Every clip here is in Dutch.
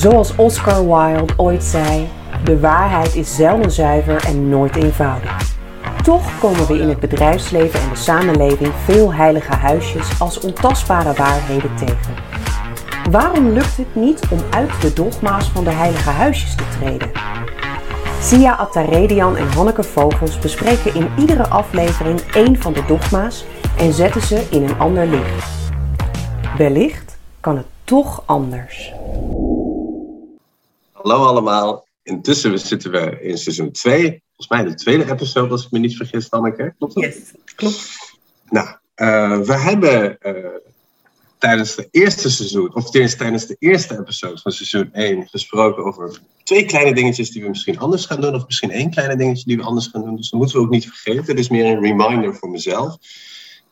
Zoals Oscar Wilde ooit zei: de waarheid is zelden zuiver en nooit eenvoudig. Toch komen we in het bedrijfsleven en de samenleving veel heilige huisjes als ontastbare waarheden tegen. Waarom lukt het niet om uit de dogma's van de heilige huisjes te treden? Sia Attaredian en Hanneke Vogels bespreken in iedere aflevering één van de dogma's en zetten ze in een ander licht. Wellicht kan het toch anders. Hallo allemaal. Intussen zitten we in seizoen 2. Volgens mij de tweede episode, als ik me niet vergis, Hanneke. Klopt dat? Yes, klopt. Nou, uh, we hebben uh, tijdens de eerste seizoen, of tijdens de eerste episode van seizoen 1, gesproken over twee kleine dingetjes die we misschien anders gaan doen, of misschien één kleine dingetje die we anders gaan doen. Dus dat moeten we ook niet vergeten. Het is meer een reminder voor mezelf.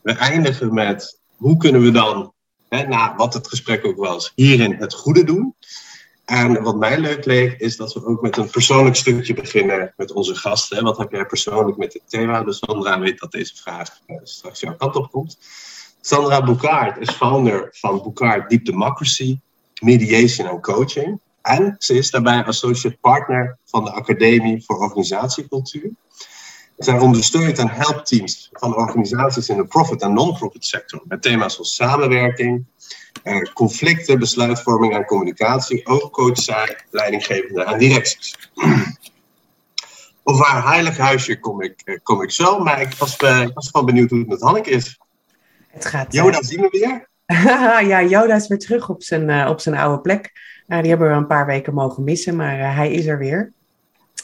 We eindigen met hoe kunnen we dan, hè, na wat het gesprek ook was, hierin het goede doen. En wat mij leuk leek, is dat we ook met een persoonlijk stukje beginnen met onze gasten. Wat heb jij persoonlijk met dit thema? Dus Sandra weet dat deze vraag uh, straks jouw kant op komt. Sandra Boucard is founder van Boucard Deep Democracy, Mediation en Coaching. En ze is daarbij associate partner van de Academie voor Organisatiecultuur. Zij ondersteunt en helpt teams van organisaties in de profit- en non-profit sector met thema's zoals samenwerking, eh, conflicten, besluitvorming en communicatie. Ook coacht zij leidinggevenden en directies. Over haar heilig huisje kom ik, eh, kom ik zo, maar ik was, uh, ik was gewoon benieuwd hoe het met Hanneke is. Het gaat, Joda zien we weer. ja, Joda is weer terug op zijn, op zijn oude plek. die hebben we een paar weken mogen missen, maar hij is er weer.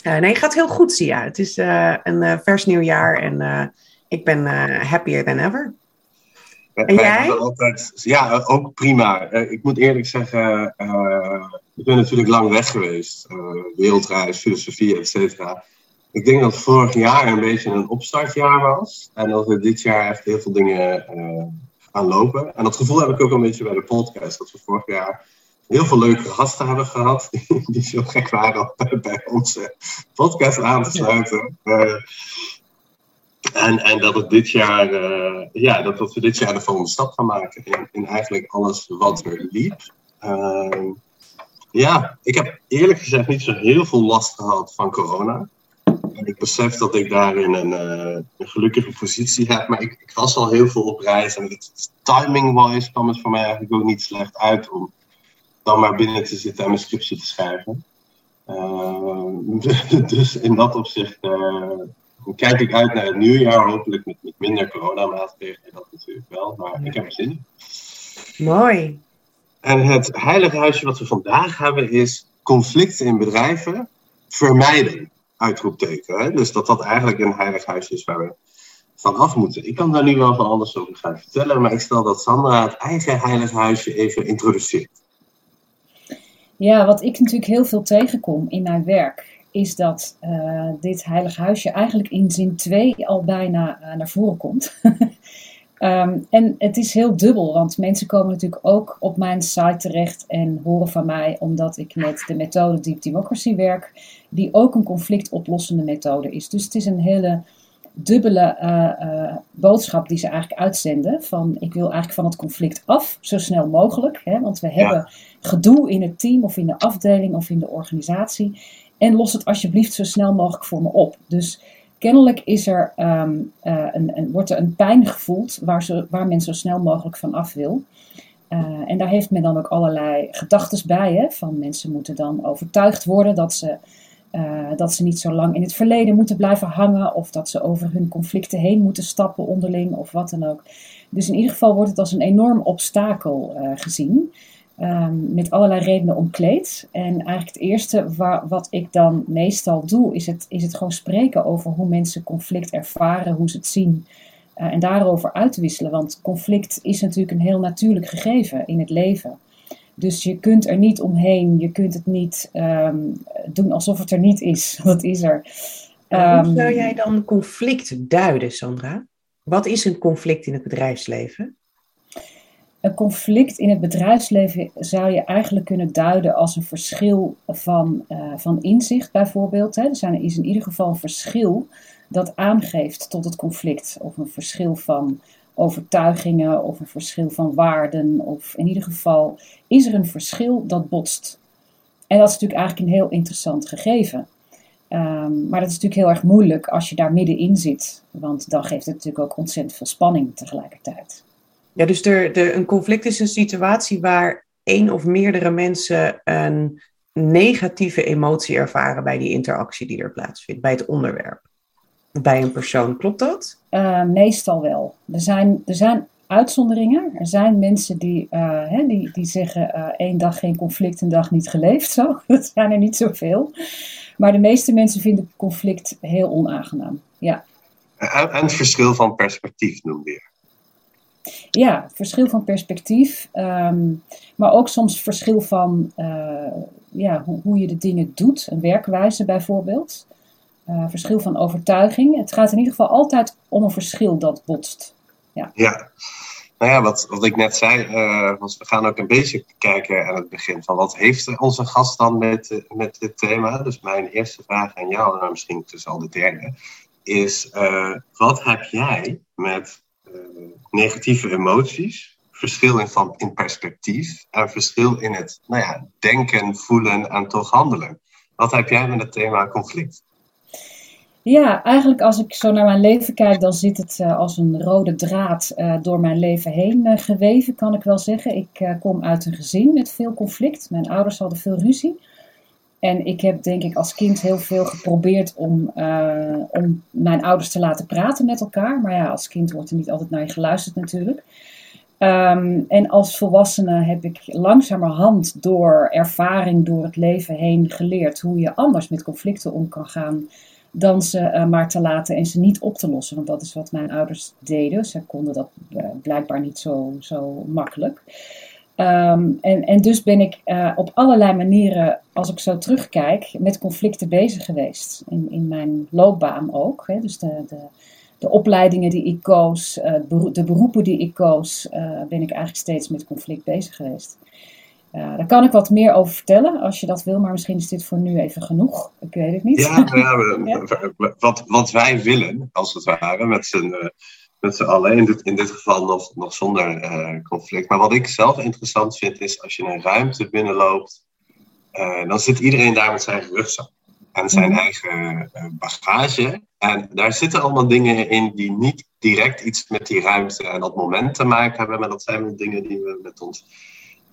Nee, het gaat heel goed, Sia. Het is een vers nieuw jaar en ik ben happier than ever. En jij? Altijd, ja, ook prima. Ik moet eerlijk zeggen, uh, ik ben natuurlijk lang weg geweest. Uh, wereldreis, filosofie, et cetera. Ik denk dat vorig jaar een beetje een opstartjaar was. En dat we dit jaar echt heel veel dingen gaan lopen. En dat gevoel heb ik ook een beetje bij de podcast. Dat we vorig jaar heel veel leuke gasten hebben gehad. Die, zo gek waren om bij onze podcast aan te sluiten. En, en dat, het dit jaar, uh, ja, dat, we dit jaar de volgende stap gaan maken in, in eigenlijk alles wat er liep. Uh, ja, ik heb eerlijk gezegd niet zo heel veel last gehad van corona. En ik besef dat ik daarin een, een gelukkige positie heb. Maar ik, ik, was al heel veel op reis. En timing-wise kwam het voor mij eigenlijk ook niet slecht uit om dan maar binnen te zitten en mijn scriptie te schrijven. Ehm, dus in dat opzicht dan kijk ik uit naar het nieuwjaar, hopelijk met, met minder coronamaatregelen, dat natuurlijk wel, maar ik heb er zin in. Mooi. En het heilige huisje wat we vandaag hebben is conflicten in bedrijven vermijden, uitroepteken. Hè? Dus dat dat eigenlijk een heilig huisje is waar we van af moeten. Ik kan daar nu wel van anders over gaan vertellen, maar ik stel dat Sandra het eigen heilig huisje even introduceert. Ja, wat ik natuurlijk heel veel tegenkom in mijn werk, is dat uh, dit heilig huisje eigenlijk in zin 2 al bijna uh, naar voren komt. um, en het is heel dubbel, want mensen komen natuurlijk ook op mijn site terecht en horen van mij, omdat ik met de methode Deep Democracy werk, die ook een conflictoplossende methode is. Dus het is een hele dubbele uh, boodschap die ze eigenlijk uitzenden. Van ik wil eigenlijk van het conflict af, zo snel mogelijk. Hè, want we hebben gedoe in het team of in de afdeling of in de organisatie. En los het alsjeblieft zo snel mogelijk voor me op. Dus kennelijk is er, ehm, eh, een, een, wordt er een pijn gevoeld waar, ze, waar men zo snel mogelijk van af wil. En daar heeft men dan ook allerlei gedachten bij. Hè? Van mensen moeten dan overtuigd worden dat ze, uh, dat ze niet zo lang in het verleden moeten blijven hangen. Of dat ze over hun conflicten heen moeten stappen onderling of wat dan ook. Dus in ieder geval wordt het als een enorm obstakel gezien. Um, met allerlei redenen omkleed. En eigenlijk het eerste waar, wat ik dan meestal doe, is het, is het gewoon spreken over hoe mensen conflict ervaren, hoe ze het zien. Uh, en daarover uitwisselen. Want conflict is natuurlijk een heel natuurlijk gegeven in het leven. Dus je kunt er niet omheen, je kunt het niet um, doen alsof het er niet is. Wat is er? Um, hoe zou jij dan conflict duiden, Sandra? Wat is een conflict in het bedrijfsleven? Een conflict in het bedrijfsleven zou je eigenlijk kunnen duiden als een verschil van, uh, van inzicht, bijvoorbeeld. Hè. Er zijn, is in ieder geval een verschil dat aangeeft tot het conflict, of een verschil van overtuigingen, of een verschil van waarden, of in ieder geval is er een verschil dat botst. En dat is natuurlijk eigenlijk een heel interessant gegeven. Ehm, maar dat is natuurlijk heel erg moeilijk als je daar middenin zit. Want dan geeft het natuurlijk ook ontzettend veel spanning tegelijkertijd. Ja, dus er, de, een conflict is een situatie waar één of meerdere mensen een negatieve emotie ervaren bij die interactie die er plaatsvindt, bij het onderwerp. Bij een persoon, klopt dat? Uh, meestal wel. Er zijn, er zijn uitzonderingen. Er zijn mensen die, uh, hè, die, die zeggen uh, één dag geen conflict, een dag niet geleefd. Zo. Dat zijn er niet zoveel. Maar de meeste mensen vinden conflict heel onaangenaam. Ja. En, het verschil van perspectief noemde je. Ja, verschil van perspectief. Um, maar ook soms verschil van uh, ja, hoe, hoe, je de dingen doet. Een werkwijze bijvoorbeeld. Uh, verschil van overtuiging. Het gaat in ieder geval altijd om een verschil dat botst. Ja. ja. Nou ja, wat, wat ik net zei, was we gaan ook een beetje kijken aan het begin van wat heeft onze gast dan met, met dit thema. Dus mijn eerste vraag aan jou, en misschien dus al de derde, is wat heb jij met negatieve emoties, verschil in, van, in perspectief en verschil in het nou ja, denken, voelen en toch handelen? Wat heb jij met het thema conflict? Ja, eigenlijk als ik zo naar mijn leven kijk, dan zit het uh, als een rode draad uh, door mijn leven heen uh, geweven, kan ik wel zeggen. Ik kom uit een gezin met veel conflict. Mijn ouders hadden veel ruzie. En ik heb denk ik als kind heel veel geprobeerd om, om mijn ouders te laten praten met elkaar. Maar ja, als kind wordt er niet altijd naar je geluisterd natuurlijk. Um, en als volwassene heb ik langzamerhand door ervaring door het leven heen geleerd hoe je anders met conflicten om kan gaan dan ze uh, maar te laten en ze niet op te lossen. Want dat is wat mijn ouders deden. Ze konden dat uh, blijkbaar niet zo, zo makkelijk. Um, en, en dus ben ik uh, op allerlei manieren, als ik zo terugkijk, met conflicten bezig geweest. In, in mijn loopbaan ook. Hè. Dus de, de, de opleidingen die ik koos, de beroepen die ik koos, ben ik eigenlijk steeds met conflict bezig geweest. Uh, daar kan ik wat meer over vertellen als je dat wil, maar misschien is dit voor nu even genoeg. Ik weet het niet. Ja, ja, ja. Wat, wat wij willen, als het ware, met z'n, uh, met z'n allen, in dit, in dit geval nog, nog zonder uh, conflict. Maar wat ik zelf interessant vind, is als je een ruimte binnenloopt, dan zit iedereen daar met zijn rugzak en zijn mm. eigen bagage. En daar zitten allemaal dingen in die niet direct iets met die ruimte en dat moment te maken hebben, maar dat zijn dingen die we met ons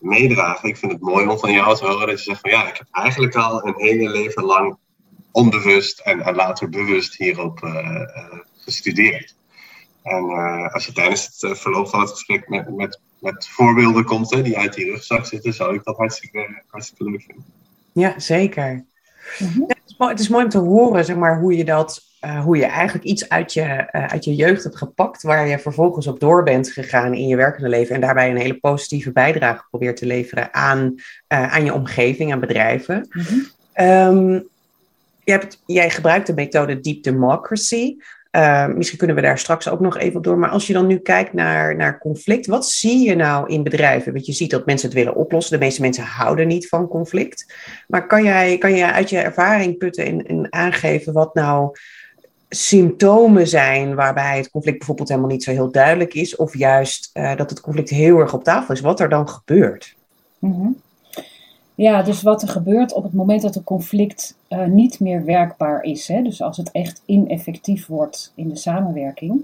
meedragen. Ik vind het mooi om van jou te horen dat je zegt van ja, ik heb eigenlijk al een hele leven lang onbewust en, later bewust hierop uh, gestudeerd. En uh, als je tijdens het verloop van het gesprek met, met, met voorbeelden komt hè, die uit die rugzak zitten, zou ik dat hartstikke, hartstikke leuk vinden. Ja, zeker. Mm -hmm. ja, het, is mooi, het, is mooi, om te horen zeg maar, hoe je dat uh, hoe je eigenlijk iets uit je, uh, uit je jeugd hebt gepakt, waar je vervolgens op door bent gegaan in je werkende leven en daarbij een hele positieve bijdrage probeert te leveren aan, uh, aan je omgeving, aan bedrijven. Mm -hmm. um, je hebt, jij gebruikt de methode Deep Democracy. Uh, misschien kunnen we daar straks ook nog even op door. Maar als je dan nu kijkt naar, naar conflict, wat zie je nou in bedrijven? Want je ziet dat mensen het willen oplossen. De meeste mensen houden niet van conflict. Maar kan jij, kan jij uit je ervaring putten en, en aangeven wat nou symptomen zijn waarbij het conflict bijvoorbeeld helemaal niet zo heel duidelijk is, of juist uh, dat het conflict heel erg op tafel is, wat er dan gebeurt. -hmm. Ja, dus wat er gebeurt op het moment dat een conflict uh, niet meer werkbaar is, hè, dus als het echt ineffectief wordt in de samenwerking,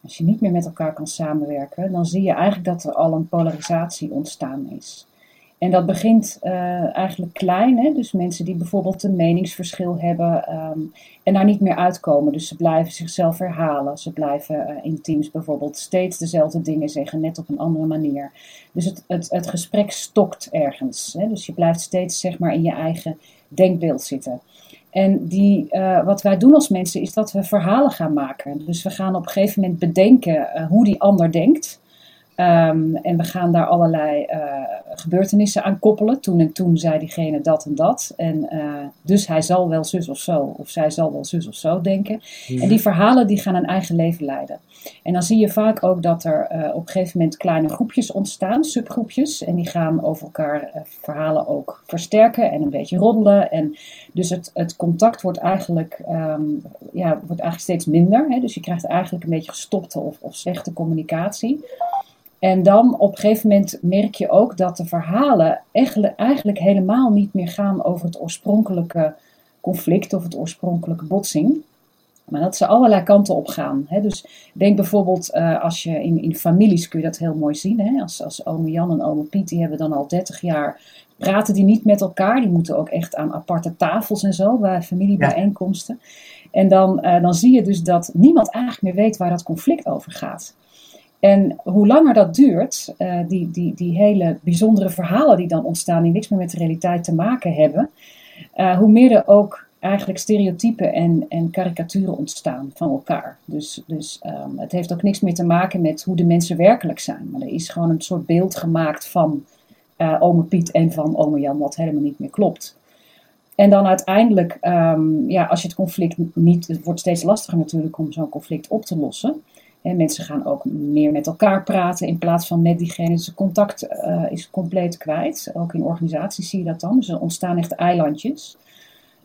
als je niet meer met elkaar kan samenwerken, dan zie je eigenlijk dat er al een polarisatie ontstaan is. En dat begint uh, eigenlijk klein, hè? dus mensen die bijvoorbeeld een meningsverschil hebben um, en daar niet meer uitkomen. Dus ze blijven zichzelf herhalen. Ze blijven uh, in teams bijvoorbeeld steeds dezelfde dingen zeggen, net op een andere manier. Dus het, het, het gesprek stokt ergens. Hè? Dus je blijft steeds zeg maar in je eigen denkbeeld zitten. En die, uh, wat wij doen als mensen is dat we verhalen gaan maken. Dus we gaan op een gegeven moment bedenken hoe die ander denkt. Um, en we gaan daar allerlei uh, gebeurtenissen aan koppelen. Toen en toen zei diegene dat en dat. En uh, dus hij zal wel zus of zo, of zij zal wel zus of zo denken. Ja. En die verhalen die gaan een eigen leven leiden. En dan zie je vaak ook dat er uh, op een gegeven moment kleine groepjes ontstaan, subgroepjes. En die gaan over elkaar verhalen ook versterken en een beetje roddelen. En dus het, het contact wordt eigenlijk, um, ja, wordt eigenlijk steeds minder. Hè? Dus je krijgt eigenlijk een beetje gestopte of, of slechte communicatie. En dan op een gegeven moment merk je ook dat de verhalen eigenlijk helemaal niet meer gaan over het oorspronkelijke conflict of het oorspronkelijke botsing. Maar dat ze allerlei kanten op gaan. Hè. Dus denk bijvoorbeeld uh, als je in, in families kun je dat heel mooi zien. Hè. Als, als ome Jan en ome Piet, die hebben dan al 30 jaar, praten die niet met elkaar. Die moeten ook echt aan aparte tafels en zo bij familiebijeenkomsten. En dan, uh, dan zie je dus dat niemand eigenlijk meer weet waar dat conflict over gaat. En hoe langer dat duurt, uh, die, die, die hele bijzondere verhalen die dan ontstaan, die niks meer met de realiteit te maken hebben, hoe meer er ook eigenlijk stereotypen en, en karikaturen ontstaan van elkaar. Dus, dus um, het heeft ook niks meer te maken met hoe de mensen werkelijk zijn. Maar er is gewoon een soort beeld gemaakt van uh, ome Piet en van ome Jan, wat helemaal niet meer klopt. En dan uiteindelijk, um, ja, als je het conflict niet, het wordt steeds lastiger natuurlijk om zo'n conflict op te lossen. En mensen gaan ook meer met elkaar praten in plaats van met diegene. Dus contact uh, is compleet kwijt. Ook in organisaties zie je dat dan. Dus er ontstaan echt eilandjes.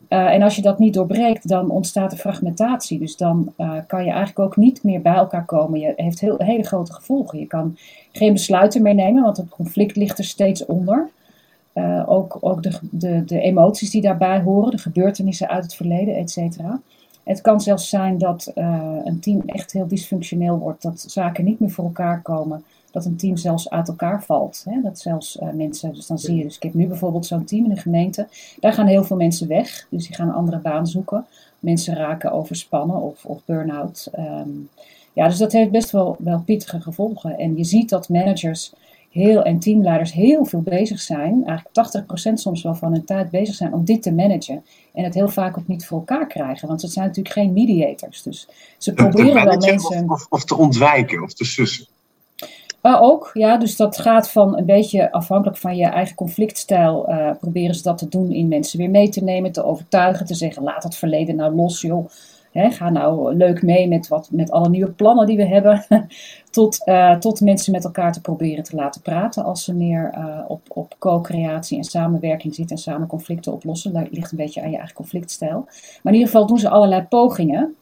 Uh, en als je dat niet doorbreekt, dan ontstaat er fragmentatie. Dus dan uh, kan je eigenlijk ook niet meer bij elkaar komen. Je heeft heel, hele grote gevolgen. Je kan geen besluiten meer nemen, want het conflict ligt er steeds onder. Ook ook de, de, de emoties die daarbij horen, de gebeurtenissen uit het verleden, et cetera. Het kan zelfs zijn dat een team echt heel dysfunctioneel wordt, dat zaken niet meer voor elkaar komen dat een team zelfs uit elkaar valt. Hè? Dat zelfs uh, mensen, dus dan zie je, dus ik heb nu bijvoorbeeld zo'n team in een gemeente, daar gaan heel veel mensen weg, dus die gaan een andere baan zoeken. Mensen raken overspannen of, of burn-out. Um, ja, dus dat heeft best wel, wel pittige gevolgen. En je ziet dat managers heel, en teamleiders heel veel bezig zijn, eigenlijk 80% soms wel van hun tijd bezig zijn om dit te managen. En het heel vaak ook niet voor elkaar krijgen, want ze zijn natuurlijk geen mediators. Dus ze proberen wel mensen. Of, of, te ontwijken of te sussen. Maar ook, ja, dus dat gaat van een beetje afhankelijk van je eigen conflictstijl. Uh, proberen ze dat te doen in mensen weer mee te nemen, te overtuigen, te zeggen: laat het verleden nou los, joh. Ga nou leuk mee met, wat, met alle nieuwe plannen die we hebben. tot, uh, tot mensen met elkaar te proberen te laten praten als ze meer uh, op, op co-creatie en samenwerking zitten en samen conflicten oplossen. Ligt een beetje aan je eigen conflictstijl. Maar in ieder geval doen ze allerlei pogingen.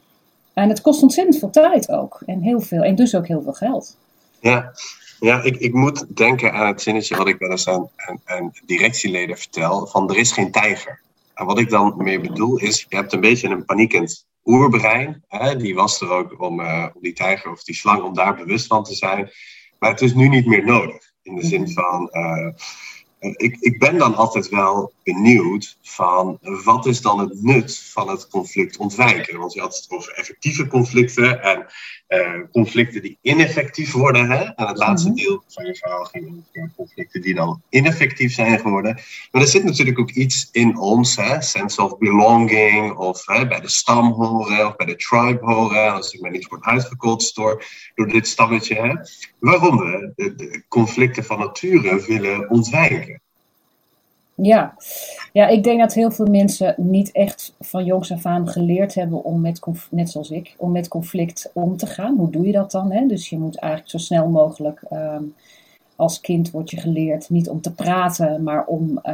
En het kost ontzettend veel tijd ook. En, heel veel, en dus ook heel veel geld. Ja, ja ik, ik moet denken aan het zinnetje wat ik wel eens aan, aan, directieleden vertel: van er is geen tijger. En wat ik dan mee bedoel is, je hebt een beetje een paniekend oerbrein. Hè? Die was er ook om, uh, om die tijger of die slang, om daar bewust van te zijn. Maar het is nu niet meer nodig. In de zin van, uh, ik, ik ben dan altijd wel benieuwd van wat is dan het nut van het conflict ontwijken? Want je had het over effectieve conflicten en uh, conflicten die ineffectief worden. Hè? En het laatste mm -hmm. deel van je verhaal ging over conflicten die dan ineffectief zijn geworden. Maar er zit natuurlijk ook iets in ons, hè? sense of belonging, of hè, bij de stam horen, of bij de tribe horen. Als ik mij niet word uitgekotst door, door dit stammetje. Hè? Waarom we de, de conflicten van nature willen ontwijken. Ja. ja, ik denk dat heel veel mensen niet echt van jongs af aan geleerd hebben om met, net zoals ik, om met conflict om te gaan. Hoe doe je dat dan? Hè? Dus je moet eigenlijk zo snel mogelijk, um, als kind wordt je geleerd niet om te praten, maar om uh,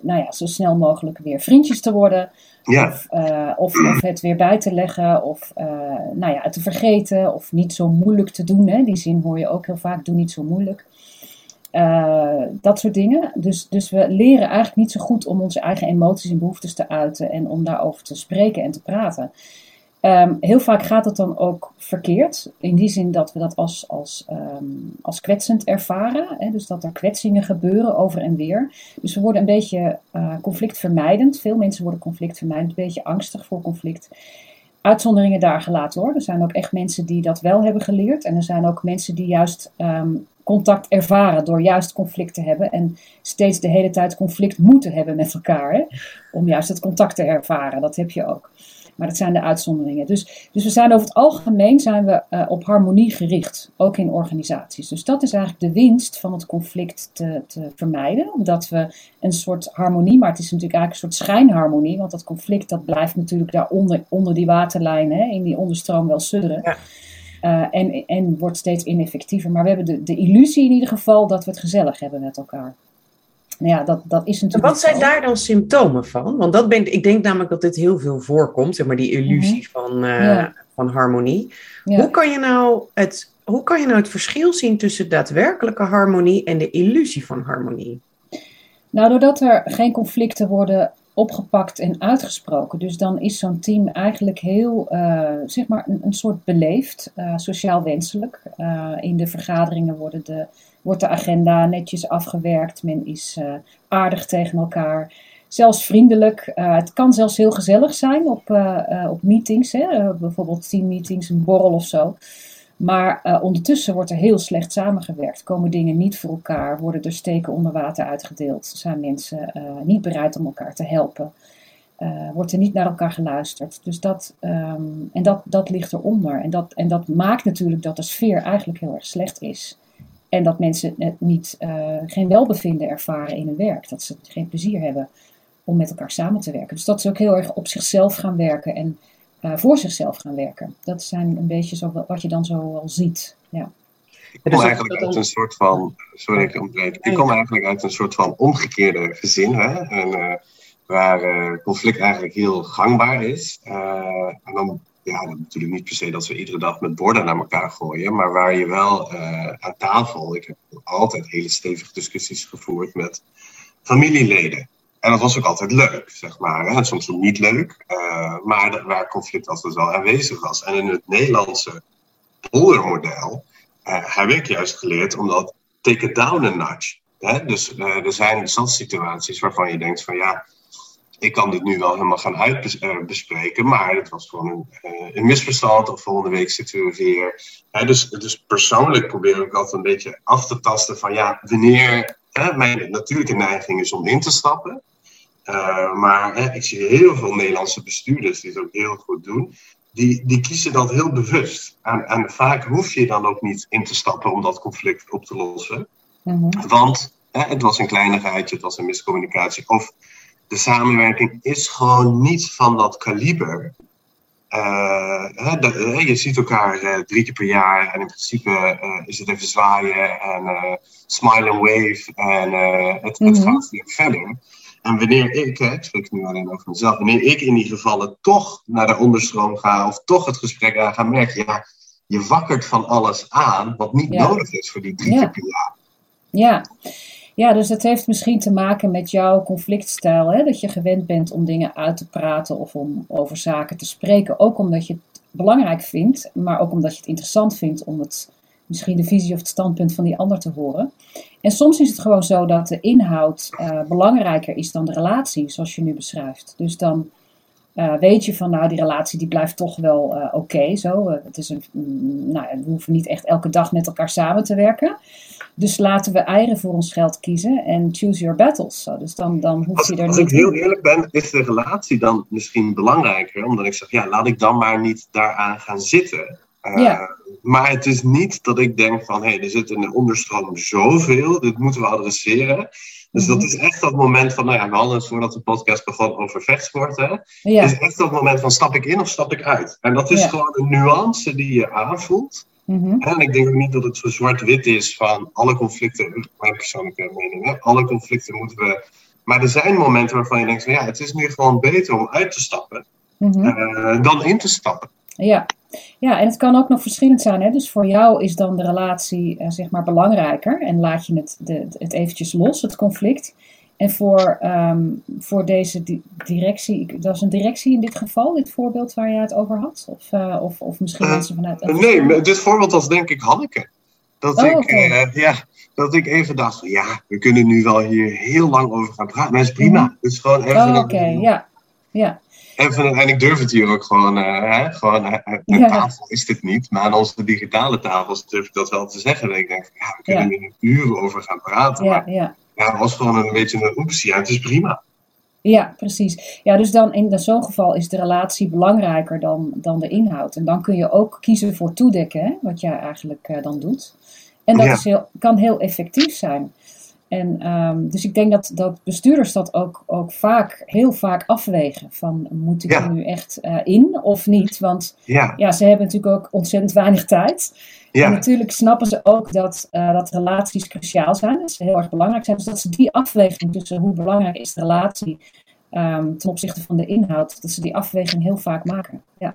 nou ja, zo snel mogelijk weer vriendjes te worden. Ja. Of, uh, of, of, het weer bij te leggen, of uh, nou ja, het te vergeten, of niet zo moeilijk te doen. Hè? Die zin hoor je ook heel vaak, doe niet zo moeilijk. Uh, dat soort dingen. Dus, dus we leren eigenlijk niet zo goed om onze eigen emoties en behoeftes te uiten en om daarover te spreken en te praten. Um, heel vaak gaat het dan ook verkeerd. In die zin dat we dat als, als, um, als kwetsend ervaren. Hè? Dus dat er kwetsingen gebeuren over en weer. Dus we worden een beetje uh, conflictvermijdend. Veel mensen worden conflictvermijdend, een beetje angstig voor conflict. Uitzonderingen daar gelaten hoor. Er zijn ook echt mensen die dat wel hebben geleerd. En er zijn ook mensen die juist um, contact ervaren door juist conflict te hebben en steeds de hele tijd conflict moeten hebben met elkaar. Hè? Om juist het contact te ervaren, dat heb je ook. Maar dat zijn de uitzonderingen. Dus, dus we zijn over het algemeen zijn we, uh, op harmonie gericht, ook in organisaties. Dus dat is eigenlijk de winst van het conflict te, te vermijden. Omdat we een soort harmonie, maar het is natuurlijk eigenlijk een soort schijnharmonie. Want dat conflict dat blijft natuurlijk daaronder onder die waterlijn, in die onderstroom wel sudderen. Ja. Uh, en, en wordt steeds ineffectiever. Maar we hebben de, de illusie in ieder geval dat we het gezellig hebben met elkaar. Nou ja, dat, dat is natuurlijk. Wat zijn daar dan symptomen van? Want dat ben, ik denk namelijk dat dit heel veel voorkomt, zeg maar, die illusie mm -hmm. van, uh, ja. van harmonie. Ja. Hoe kan je nou het hoe kan je nou het verschil zien tussen daadwerkelijke harmonie en de illusie van harmonie? Nou, doordat er geen conflicten worden opgepakt en uitgesproken. Dus dan is zo'n team eigenlijk heel, uh, zeg maar, een, soort beleefd, uh, sociaal wenselijk. Uh, in de vergaderingen worden de, wordt de agenda netjes afgewerkt. Men is aardig tegen elkaar. Zelfs vriendelijk. het kan zelfs heel gezellig zijn op, op meetings, hè? bijvoorbeeld teammeetings, een borrel of zo. Maar uh, ondertussen wordt er heel slecht samengewerkt. Komen dingen niet voor elkaar? Worden er steken onder water uitgedeeld? Zijn mensen uh, niet bereid om elkaar te helpen? Uh, wordt er niet naar elkaar geluisterd? Dus dat, um, en dat, dat ligt eronder. En dat, en dat maakt natuurlijk dat de sfeer eigenlijk heel erg slecht is. En dat mensen het niet, geen welbevinden ervaren in hun werk. Dat ze geen plezier hebben om met elkaar samen te werken. Dus dat ze ook heel erg op zichzelf gaan werken. En uh, voor zichzelf gaan werken. Dat zijn een beetje zo wat je dan zo wel ziet. Ja. Ik kom eigenlijk uit een soort van, sorry ik ontbreek, ik kom eigenlijk uit een soort van omgekeerde gezin, hè? En, uh, waar uh, conflict eigenlijk heel gangbaar is. en dan, ja, dan natuurlijk niet per se dat we iedere dag met borden naar elkaar gooien, maar waar je wel aan tafel, ik heb altijd hele stevige discussies gevoerd met familieleden. En dat was ook altijd leuk, zeg maar. Hè? Soms ook niet leuk, uh, maar waar conflict altijd wel aanwezig was. En in het Nederlandse poldermodel uh, heb ik juist geleerd om dat take it down a notch. Hè? Dus uh, er zijn situaties waarvan je denkt van ja, ik kan dit nu wel helemaal gaan uitbespreken, maar het was gewoon een, een, misverstand of volgende week zitten we weer. Hè? Dus, dus persoonlijk probeer ik altijd een beetje af te tasten van ja, wanneer mijn natuurlijke neiging is om in te stappen. Uh, maar hè, ik zie heel veel Nederlandse bestuurders die het ook heel goed doen. Die, die kiezen dat heel bewust. En, en vaak hoef je dan ook niet in te stappen om dat conflict op te lossen. Mm -hmm. Want hè, het was een kleinigheidje, het was een miscommunicatie. Of de samenwerking is gewoon niet van dat kaliber. Uh, hè, de, je ziet elkaar uh, drie keer per jaar en in principe is het even zwaaien en smile and wave en het, mm -hmm. het gaat weer verder. En wanneer ik, hè, ik spreek nu alleen over mezelf, wanneer ik in die gevallen toch naar de onderstroom ga of toch het gesprek aan ga merken, ja, je wakkert van alles aan wat niet ja. nodig is voor die drie ja. Ja. ja, dus dat heeft misschien te maken met jouw conflictstijl, hè? dat je gewend bent om dingen uit te praten of om over zaken te spreken, ook omdat je het belangrijk vindt, maar ook omdat je het interessant vindt om het misschien de visie of het standpunt van die ander te horen. En soms is het gewoon zo dat de inhoud uh, belangrijker is dan de relatie, zoals je nu beschrijft. Dus dan uh, weet je van, nou, die relatie die blijft toch wel uh, oké. Okay, zo. het is een, mm, nou, we hoeven niet echt elke dag met elkaar samen te werken. Dus laten we eieren voor ons geld kiezen en choose your battles. Zo. Dus dan, dan hoef je er als niet... Als ik heel eerlijk ben, is de relatie dan misschien belangrijker. Omdat ik zeg, ja, laat ik dan maar niet daaraan gaan zitten. Ja. Maar het is niet dat ik denk van, hé, hey, er zit in de onderstroom zoveel, dit moeten we adresseren. Dus dat is echt dat moment van, nou ja, we hadden het voordat de podcast begon over vechtsport. Hè? Ja. Het is echt dat moment van, stap ik in of stap ik uit? En dat is ja. gewoon een nuance die je aanvoelt. Mm -hmm. En ik denk ook niet dat het zo zwart-wit is van alle conflicten, mijn persoonlijke mening, hè? alle conflicten moeten we... Maar er zijn momenten waarvan je denkt van, ja, het is nu gewoon beter om uit te stappen mm -hmm. uh, dan in te stappen. Ja, ja, en het kan ook nog verschillend zijn. Hè? Dus voor jou is dan de relatie uh, zeg maar belangrijker en laat je het, de, het eventjes los, het conflict. En voor, um, voor deze di directie, dat is een directie in dit geval, dit voorbeeld waar je het over had? Of, uh, of, of misschien uh, mensen vanuit... nee, dit voorbeeld was denk ik Hanneke. Dat, oh, ik, okay. ja, dat ik even dacht, van, ja, we kunnen nu wel hier heel lang over gaan praten. Maar dat is prima. -hmm. Het is gewoon even... Oh, Oké, okay. ja. ja. En, en ik durf het hier ook gewoon, uh, hè, gewoon uh, een ja. tafel is dit niet, maar aan onze digitale tafels durf ik dat wel te zeggen. Dat ik denk, ja, we kunnen ja. er uren over gaan praten. Ja, maar ja. ja, het was gewoon een beetje een oepsie. Ja, het is prima. Ja, precies. Ja, dus dan in zo'n geval is de relatie belangrijker dan, dan de inhoud. En dan kun je ook kiezen voor toedekken, hè, wat jij eigenlijk uh, dan doet. En dat is heel, kan heel effectief zijn. En, um, dus ik denk dat, dat bestuurders dat ook, ook vaak, heel vaak afwegen. Van moet ik ja. er nu echt uh, in of niet? Want ja. ja. ze hebben natuurlijk ook ontzettend weinig tijd. Ja. En natuurlijk snappen ze ook dat, uh, dat relaties cruciaal zijn. Dat ze heel erg belangrijk zijn. Dus dat ze die afweging tussen hoe belangrijk is de relatie um, ten opzichte van de inhoud. Dat ze die afweging heel vaak maken. Ja.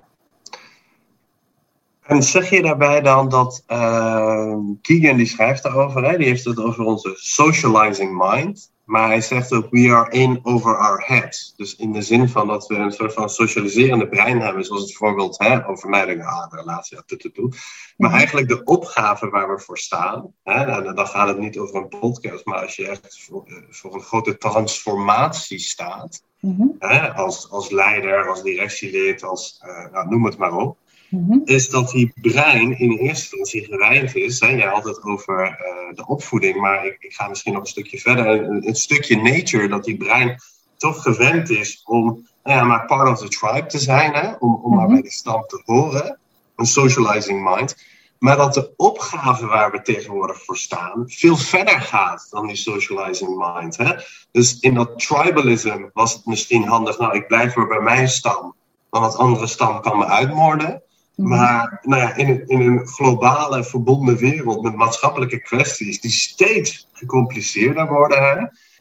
En zeg je daarbij dan dat uh, Keegan die schrijft daarover, hè? die heeft het over onze socializing mind. Maar hij zegt ook, we are in over our heads. Dus in de zin van dat we een soort van socialiserende brein hebben, zoals het voorbeeld hè, over mij, ah, relatie, ja, toe, Maar mhm. eigenlijk de opgave waar we voor staan, hè, en dan gaat het niet over een podcast, maar als je echt voor, eh, voor een grote transformatie staat, mhm. hè, als, als leider, als directielid, als, uh, nou, noem het maar op, Mhm. is dat die brein in eerste instantie gewijnd is. Hè? Jij had het over uh, de opvoeding, maar ik, ik, ga misschien nog een stukje verder. Een, een, stukje nature, dat die brein toch gewend is om nou ja, maar part of the tribe te zijn, hè? om, om maar mhm. bij de stam te horen. Een socializing mind. Maar dat de opgave waar we tegenwoordig voor staan veel verder gaat dan die socializing mind. Hè? Dus in dat tribalism was het misschien handig, nou ik blijf maar bij mijn stam, want dat andere stam kan me uitmoorden. Maar nou ja, in, een, in een globale verbonden wereld met maatschappelijke kwesties die steeds gecompliceerder worden. Hè?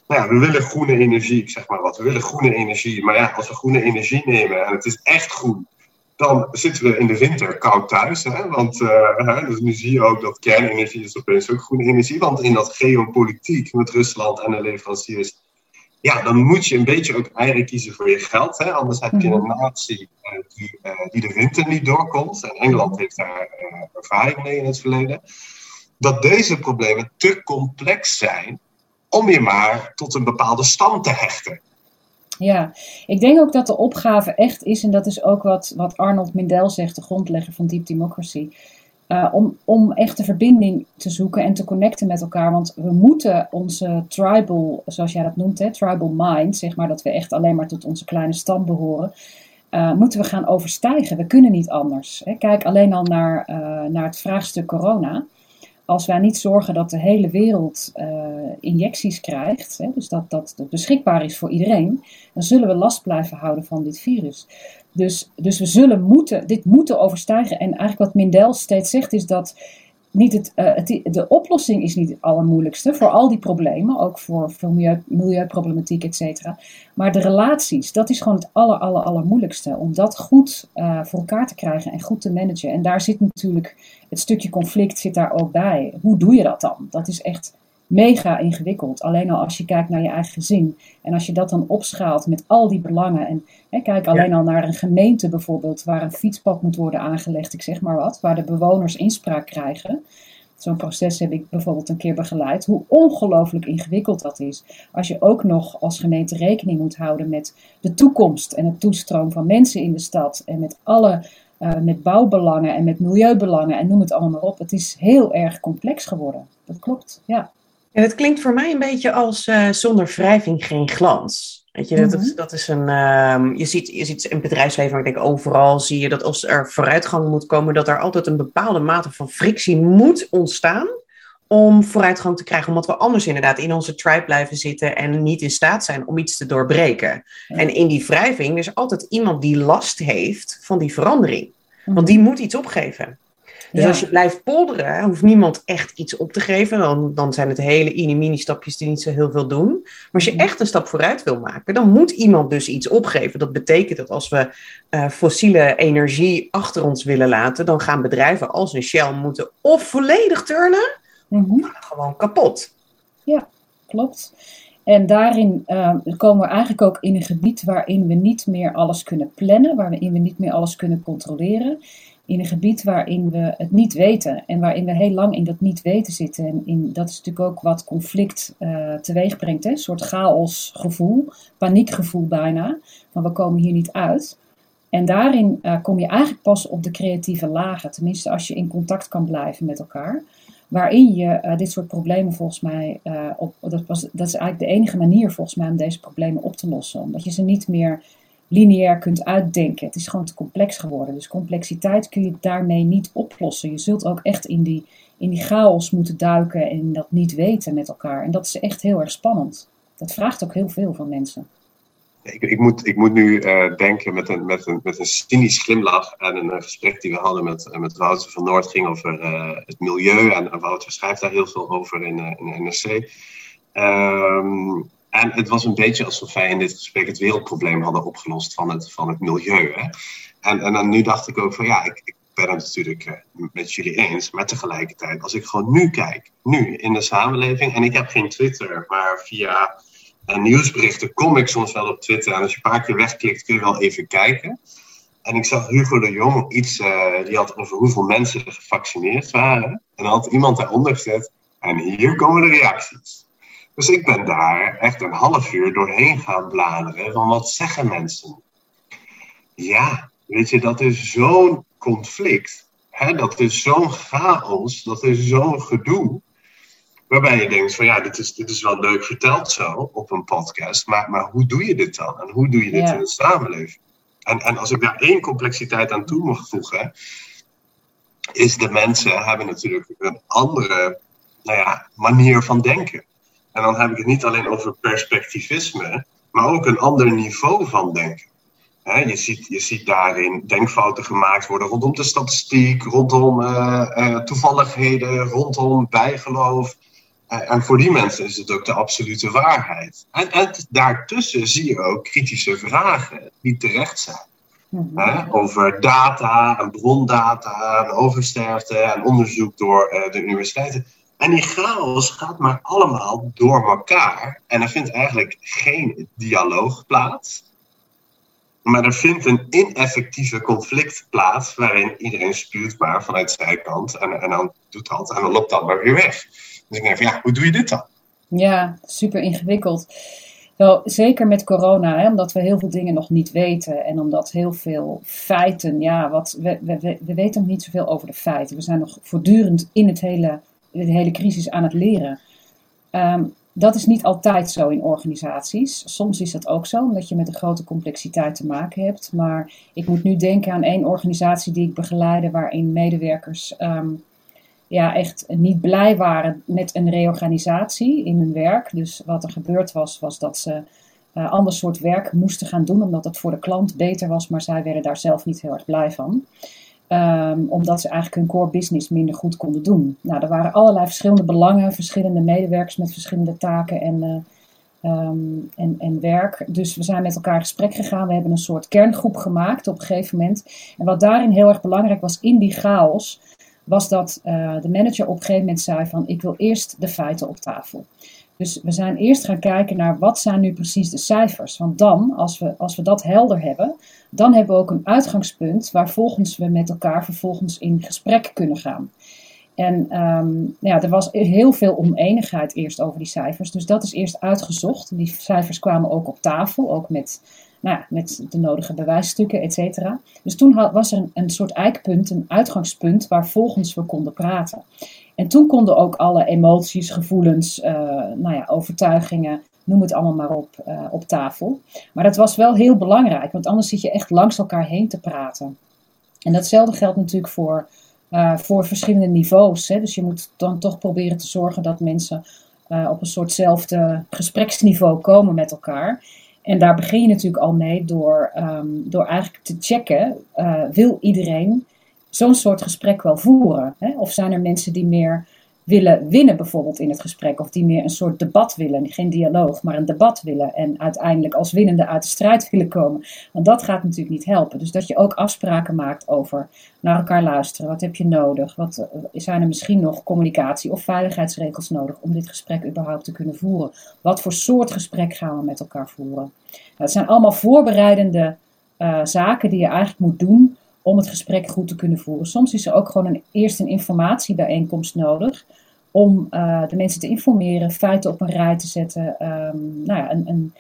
Nou ja, we willen groene energie, ik zeg maar wat. We willen groene energie. Maar ja, als we groene energie nemen en het is echt groen, dan zitten we in de winter koud thuis. Hè? Want uh, dus nu zie je ook dat kernenergie is opeens ook groene energie. Want in dat geopolitiek met Rusland en de leveranciers ja, dan moet je een beetje ook eieren kiezen voor je geld. Hè? Anders heb je mhm. een natie uh, die, uh, die de winter niet doorkomt. En Engeland heeft daar uh, ervaring mee in het verleden. Dat deze problemen te complex zijn om je maar tot een bepaalde stam te hechten. Ja, ik denk ook dat de opgave echt is, en dat is ook wat, wat Arnold Mindel zegt, de grondlegger van Deep Democracy uh, om, om echt de verbinding te zoeken en te connecten met elkaar. Want we moeten onze tribal, zoals jij dat noemt, hè, tribal mind, zeg maar dat we echt alleen maar tot onze kleine stam behoren, uh, moeten we gaan overstijgen. We kunnen niet anders. Hè. Kijk alleen al naar, uh, naar het vraagstuk corona als wij niet zorgen dat de hele wereld injecties krijgt, hè, dus dat dat beschikbaar is voor iedereen, dan zullen we last blijven houden van dit virus. Dus, dus we zullen moeten, dit moeten overstijgen. En eigenlijk wat Mindel steeds zegt is dat niet het, uh, het, de oplossing is niet het allermoeilijkste voor al die problemen, ook voor, voor milieu, milieuproblematiek, et cetera. Maar de relaties, dat is gewoon het aller, aller, allermoeilijkste. Om dat goed uh, voor elkaar te krijgen en goed te managen. En daar zit natuurlijk het stukje conflict zit daar ook bij. Hoe doe je dat dan? Dat is echt mega ingewikkeld. Alleen al als je kijkt naar je eigen gezin. En als je dat dan opschaalt met al die belangen. En hè, kijk alleen al naar een gemeente bijvoorbeeld, waar een fietspad moet worden aangelegd, ik zeg maar wat, waar de bewoners inspraak krijgen. Zo'n proces heb ik bijvoorbeeld een keer begeleid. Hoe ongelooflijk ingewikkeld dat is. Als je ook nog als gemeente rekening moet houden met de toekomst en het toestroom van mensen in de stad. En met alle uh, met bouwbelangen en met milieubelangen en noem het allemaal op. Het is heel erg complex geworden. Dat klopt, ja. En het klinkt voor mij een beetje als uh, zonder wrijving geen glans. Weet je, dat, is, mhm. dat is een. Uh, je, ziet, je ziet in het bedrijfsleven, maar ik denk overal zie je dat als er vooruitgang moet komen, dat er altijd een bepaalde mate van frictie moet ontstaan om vooruitgang te krijgen. Omdat we anders inderdaad in onze tribe blijven zitten en niet in staat zijn om iets te doorbreken. En in die wrijving is altijd iemand die last heeft van die verandering. Want mhm. die moet iets opgeven. Dus als je blijft polderen, hoeft niemand echt iets op te geven. Dan, dan zijn het hele mini stapjes die niet zo heel veel doen. Maar als je mhm. echt een stap vooruit wil maken, dan moet iemand dus iets opgeven. Dat betekent dat als we uh, fossiele energie achter ons willen laten, dan gaan bedrijven als een Shell moeten of volledig turnen, mm gewoon kapot. Ja, klopt. En daarin uh, komen we eigenlijk ook in een gebied waarin we niet meer alles kunnen plannen, waarin we niet meer alles kunnen controleren in een gebied waarin we het niet weten en waarin we heel lang in dat niet weten zitten. En in, dat is natuurlijk ook wat conflict uh, teweeg brengt, hè? een soort chaosgevoel, paniekgevoel bijna, van we komen hier niet uit. En daarin uh, kom je eigenlijk pas op de creatieve lagen, tenminste als je in contact kan blijven met elkaar. Waarin je uh, dit soort problemen volgens mij, op, dat, was, dat is eigenlijk de enige manier volgens mij om deze problemen op te lossen. Omdat je ze niet meer lineair kunt uitdenken. Het is gewoon te complex geworden. Dus complexiteit kun je daarmee niet oplossen. Je zult ook echt in die, in die chaos moeten duiken en dat niet weten met elkaar. En dat is echt heel erg spannend. Dat vraagt ook heel veel van mensen. Ik, ik, moet, ik moet nu uh, denken met een, met, een, met een cynisch glimlach aan een uh, gesprek die we hadden met, uh, met Wouter van Noord. ging over het milieu en Wouter schrijft daar heel veel over in, in NRC. Um, en het was een beetje alsof wij in dit gesprek het wereldprobleem hadden opgelost van het, van het milieu. Hè? En, en dan nu dacht ik ook van ja, ik, ben het natuurlijk uh, met jullie eens. Maar tegelijkertijd, als ik gewoon nu kijk, nu in de samenleving. En ik heb geen Twitter, maar via uh, nieuwsberichten kom ik soms wel op Twitter. En als je een paar keer wegklikt, kun je wel even kijken. En ik zag Hugo de Jong iets, uh, die had over hoeveel mensen er gevaccineerd waren. En dan had iemand daaronder gezet. En hier komen de reacties. Dus ik ben daar echt een half uur doorheen gaan bladeren. Van wat zeggen mensen? Ja, weet je, dat is zo'n conflict. Hè? Dat is zo'n chaos. Dat is zo'n gedoe. Waarbij je denkt van ja, dit is, dit is wel leuk verteld zo op een podcast. Maar, maar hoe doe je dit dan? En hoe doe je dit Ja. in de samenleving? En, en als ik daar één complexiteit aan toe mag voegen, is de mensen hebben natuurlijk een andere nou ja, manier van denken. En dan heb ik het niet alleen over perspectivisme, maar ook een ander niveau van denken. Je, ziet, je ziet daarin denkfouten gemaakt worden rondom de statistiek, rondom eh, eh, toevalligheden, rondom bijgeloof. Eh, en voor die mensen is het ook de absolute waarheid. En, en daartussen zie je ook kritische vragen die terecht zijn. Mhm. Over data en brondata en oversterfte en onderzoek door de universiteiten. En die chaos gaat maar allemaal door elkaar. En er vindt eigenlijk geen dialoog plaats. Maar er vindt een ineffectieve conflict plaats waarin iedereen spuurt maar vanuit zijn kant. En, en dan doet dat en dan loopt dat maar weer weg. Dus ik denk van ja, hoe doe je dit dan? Ja, super ingewikkeld. Wel, zeker met corona, hè, omdat we heel veel dingen nog niet weten en omdat heel veel feiten, ja, wat, we, we, we- we weten nog niet zoveel over de feiten. We zijn nog voortdurend in het hele, de hele crisis aan het leren. Ehm, dat is niet altijd zo in organisaties. Soms is dat ook zo, omdat je met een grote complexiteit te maken hebt. Maar ik moet nu denken aan één organisatie die ik begeleide, waarin medewerkers ehm, ja, echt niet blij waren met een reorganisatie in hun werk. Dus wat er gebeurd was, was dat ze eh ander soort werk moesten gaan doen, omdat het voor de klant beter was, maar zij werden daar zelf niet heel erg blij van. Ehm, omdat ze eigenlijk hun core business minder goed konden doen. Nou, er waren allerlei verschillende belangen, verschillende medewerkers met verschillende taken en, ehm, en, en werk. Dus we zijn met elkaar in gesprek gegaan. We hebben een soort kerngroep gemaakt op een gegeven moment. En wat daarin heel erg belangrijk was in die chaos, was dat eh, de manager op een gegeven moment zei van ik wil eerst de feiten op tafel. Dus we zijn eerst gaan kijken naar wat zijn nu precies de cijfers. Want dan, als we, als we dat helder hebben, dan hebben we ook een uitgangspunt waar volgens we met elkaar vervolgens in gesprek kunnen gaan. En ehm, ja, er was heel veel oneenigheid eerst over die cijfers. Dus dat is eerst uitgezocht. Die cijfers kwamen ook op tafel, ook met, nou, met de nodige bewijsstukken, et cetera. Dus toen was er een, een soort eikpunt, een uitgangspunt waar volgens we konden praten. En toen konden ook alle emoties, gevoelens, eh, nou ja, overtuigingen, noem het allemaal maar op, eh, op tafel. Maar dat was wel heel belangrijk, want anders zit je echt langs elkaar heen te praten. En datzelfde geldt natuurlijk voor, eh, voor verschillende niveaus. Hè? Dus je moet dan toch proberen te zorgen dat mensen op een soortzelfde gespreksniveau komen met elkaar. En daar begin je natuurlijk al mee door, ehm, door eigenlijk te checken, wil iedereen zo'n soort gesprek wel voeren? Hè? Of zijn er mensen die meer willen winnen bijvoorbeeld in het gesprek, of die meer een soort debat willen, geen dialoog, maar een debat willen en uiteindelijk als winnende uit de strijd willen komen? Want dat gaat natuurlijk niet helpen. Dus dat je ook afspraken maakt over naar elkaar luisteren. Wat heb je nodig? Wat eh, zijn er misschien nog communicatie of veiligheidsregels nodig om dit gesprek überhaupt te kunnen voeren? Wat voor soort gesprek gaan we met elkaar voeren? Nou, dat zijn allemaal voorbereidende eh, zaken die je eigenlijk moet doen om het gesprek goed te kunnen voeren. Soms is er ook gewoon een, eerst een informatiebijeenkomst nodig om eh, de mensen te informeren, feiten op een rij te zetten, ehm, nou ja, een, een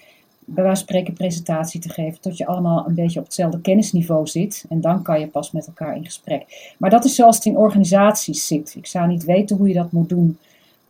bij wijze spreken presentatie te geven, tot je allemaal een beetje op hetzelfde kennisniveau zit. En dan kan je pas met elkaar in gesprek. Maar dat is zoals het in organisaties zit. Ik zou niet weten hoe je dat moet doen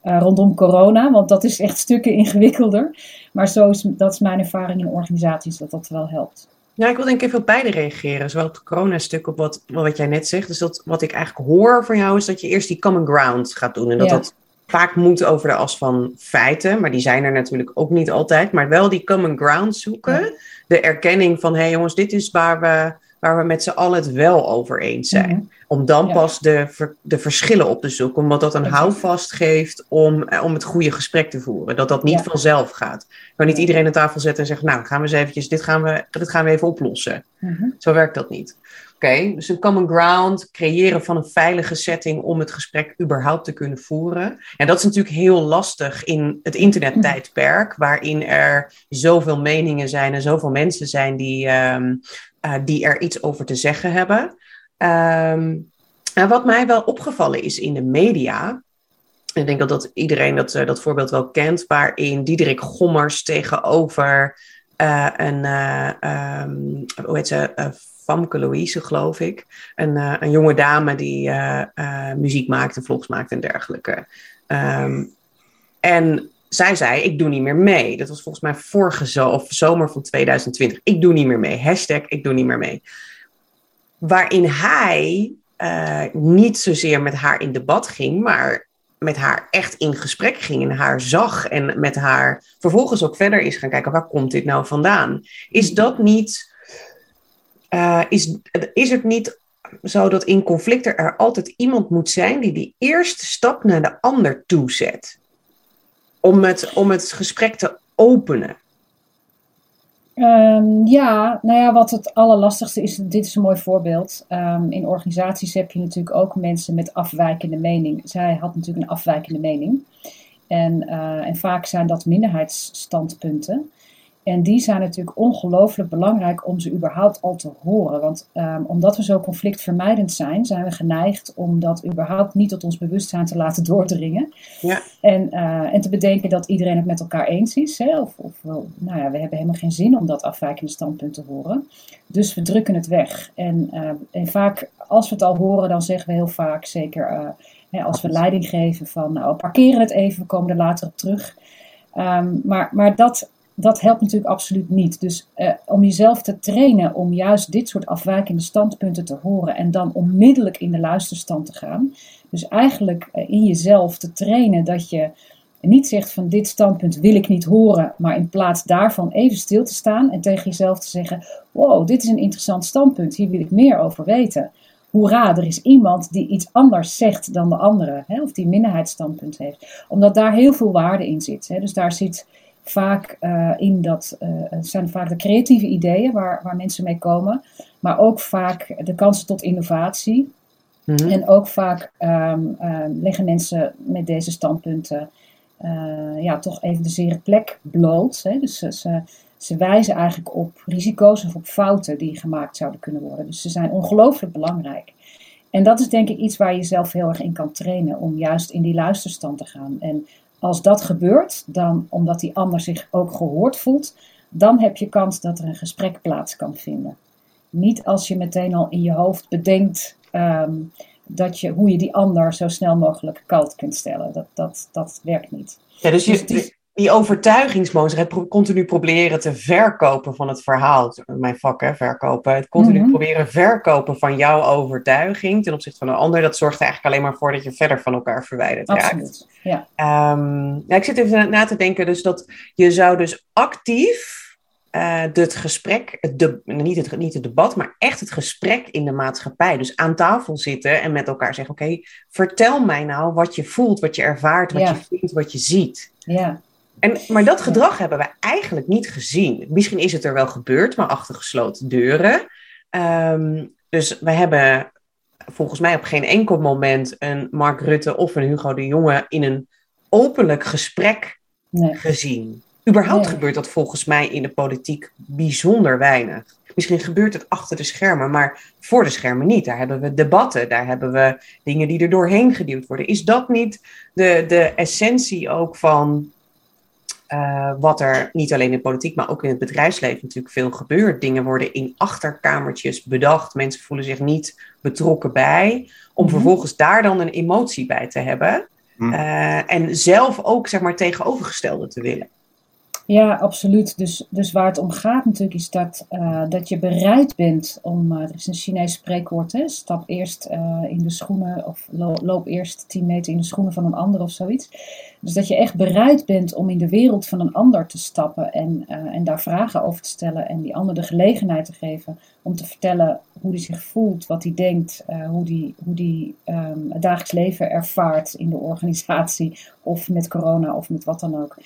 eh, rondom corona, want dat is echt stukken ingewikkelder. Maar zo is, dat is mijn ervaring in organisaties, dat dat wel helpt. Ja, ik wil denk ik even op beide reageren. Zowel op het corona-stuk op wat, wat jij net zegt. Dus dat, wat ik eigenlijk hoor van jou is dat je eerst die common ground gaat doen. En dat Ja. dat vaak moet over de as van feiten. Maar die zijn er natuurlijk ook niet altijd. Maar wel die common ground zoeken. Ja. De erkenning van, hé hey jongens, dit is waar we, waar we met z'n allen het wel over eens zijn. Mhm. Om dan Ja. pas de, de verschillen op te zoeken. Omdat dat een Exact. houvast geeft om, eh, om het goede gesprek te voeren. Dat dat niet Ja. vanzelf gaat. Maar niet iedereen aan tafel zetten en zeggen, nou gaan we eens eventjes, dit gaan we, dit gaan we even oplossen. Mhm. Zo werkt dat niet. Oké, dus een common ground, creëren van een veilige setting om het gesprek überhaupt te kunnen voeren. En dat is natuurlijk heel lastig in het internettijdperk, waarin er zoveel meningen zijn en zoveel mensen zijn die, ehm, eh, die er iets over te zeggen hebben. Um, wat mij wel opgevallen is in de media, ik denk dat, dat iedereen dat, uh, dat voorbeeld wel kent, waarin Diederik Gommers tegenover uh, een, um, hoe heet ze, Famke Louise, geloof ik. Een, uh, een jonge dame die uh, uh, muziek maakt en vlogs maakt en dergelijke. Um, en zij zei, ik doe niet meer mee. Dat was volgens mij vorige zo of zomer van 2020. Ik doe niet meer mee. Hashtag, ik doe niet meer mee. Waarin hij niet zozeer met haar in debat ging, maar met haar echt in gesprek ging en haar zag en met haar vervolgens ook verder is gaan kijken, waar komt dit nou vandaan? Is dat niet uh, is, is het niet zo dat in conflicten er altijd iemand moet zijn die die eerste stap naar de ander toezet? Om het, om het gesprek te openen. Um, ja, nou ja, wat het allerlastigste is, dit is een mooi voorbeeld. Um, in organisaties heb je natuurlijk ook mensen met afwijkende mening. Zij had natuurlijk een afwijkende mening. En, uh, en vaak zijn dat minderheidsstandpunten. En die zijn natuurlijk ongelooflijk belangrijk om ze überhaupt al te horen. Want um, omdat we zo conflictvermijdend zijn, zijn we geneigd om dat überhaupt niet tot ons bewustzijn te laten doordringen. Ja. En, uh, en te bedenken dat iedereen het met elkaar eens is. Hè? Of, of nou ja, we hebben helemaal geen zin om dat afwijkende standpunt te horen. Dus we drukken het weg. En, uh, en vaak, als we het al horen, dan zeggen we heel vaak, zeker uh, hè, als we leiding geven van, nou, parkeren het even, we komen er later op terug. Um, maar, maar dat dat helpt natuurlijk absoluut niet. Dus eh, om jezelf te trainen om juist dit soort afwijkende standpunten te horen en dan onmiddellijk in de luisterstand te gaan. Dus eigenlijk eh, in jezelf te trainen dat je niet zegt van dit standpunt wil ik niet horen, maar in plaats daarvan even stil te staan en tegen jezelf te zeggen: wow, dit is een interessant standpunt, hier wil ik meer over weten. Hoera, er is iemand die iets anders zegt dan de andere, hè, of die minderheidsstandpunt heeft. Omdat daar heel veel waarde in zit. Hè. Dus daar zit vaak uh, in dat, uh, zijn vaak de creatieve ideeën waar, waar mensen mee komen, maar ook vaak de kansen tot innovatie. Mm-hmm. En ook vaak um, uh, leggen mensen met deze standpunten ja, toch even de zere plek bloot. Hè? Dus ze, ze wijzen eigenlijk op risico's of op fouten die gemaakt zouden kunnen worden. Dus ze zijn ongelooflijk belangrijk. En dat is denk ik iets waar je jezelf heel erg in kan trainen om juist in die luisterstand te gaan. En als dat gebeurt, dan omdat die ander zich ook gehoord voelt, dan heb je kans dat er een gesprek plaats kan vinden. Niet als je meteen al in je hoofd bedenkt um, dat je, hoe je die ander zo snel mogelijk koud kunt stellen. Dat, dat, dat werkt niet. Ja, dus, je, dus die overtuigingsmodus, het continu proberen te verkopen van het verhaal. Mijn vak, hè, verkopen. Het continu mm-hmm. proberen verkopen van jouw overtuiging ten opzichte van een ander. Dat zorgt er eigenlijk alleen maar voor dat je verder van elkaar verwijderd Absoluut, raakt. Ja. Um, ja, ik zit even na te denken, dus dat je zou dus actief uh, het gesprek, het de, niet, het, niet het debat, maar echt het gesprek in de maatschappij. Dus aan tafel zitten en met elkaar zeggen: Oké, vertel mij nou wat je voelt, wat je ervaart, wat ja. je vindt, wat je ziet. Ja. En, maar dat gedrag hebben we eigenlijk niet gezien. Misschien is het er wel gebeurd, maar achter gesloten deuren. Um, dus we hebben volgens mij op geen enkel moment een Mark Rutte of een Hugo de Jonge in een openlijk gesprek nee. gezien. Überhaupt nee. gebeurt dat volgens mij in de politiek bijzonder weinig. Misschien gebeurt het achter de schermen, maar voor de schermen niet. Daar hebben we debatten, daar hebben we dingen die er doorheen geduwd worden. Is dat niet de, de essentie ook van uh, wat er niet alleen in politiek, maar ook in het bedrijfsleven natuurlijk veel gebeurt. Dingen worden in achterkamertjes bedacht. Mensen voelen zich niet betrokken bij. Om mm-hmm. vervolgens daar dan een emotie bij te hebben. Mm. Uh, en zelf ook zeg maar tegenovergestelde te willen. Ja, absoluut. Dus, dus waar het om gaat natuurlijk is dat, uh, dat je bereid bent om, uh, er is een Chinees spreekwoord, hè, stap eerst uh, in de schoenen of lo loop eerst 10 meter in de schoenen van een ander of zoiets. Dus dat je echt bereid bent om in de wereld van een ander te stappen en, en daar vragen over te stellen en die ander de gelegenheid te geven om te vertellen hoe hij zich voelt, wat hij denkt, hoe die, hoe die um, het dagelijks leven ervaart in de organisatie of met corona of met wat dan ook.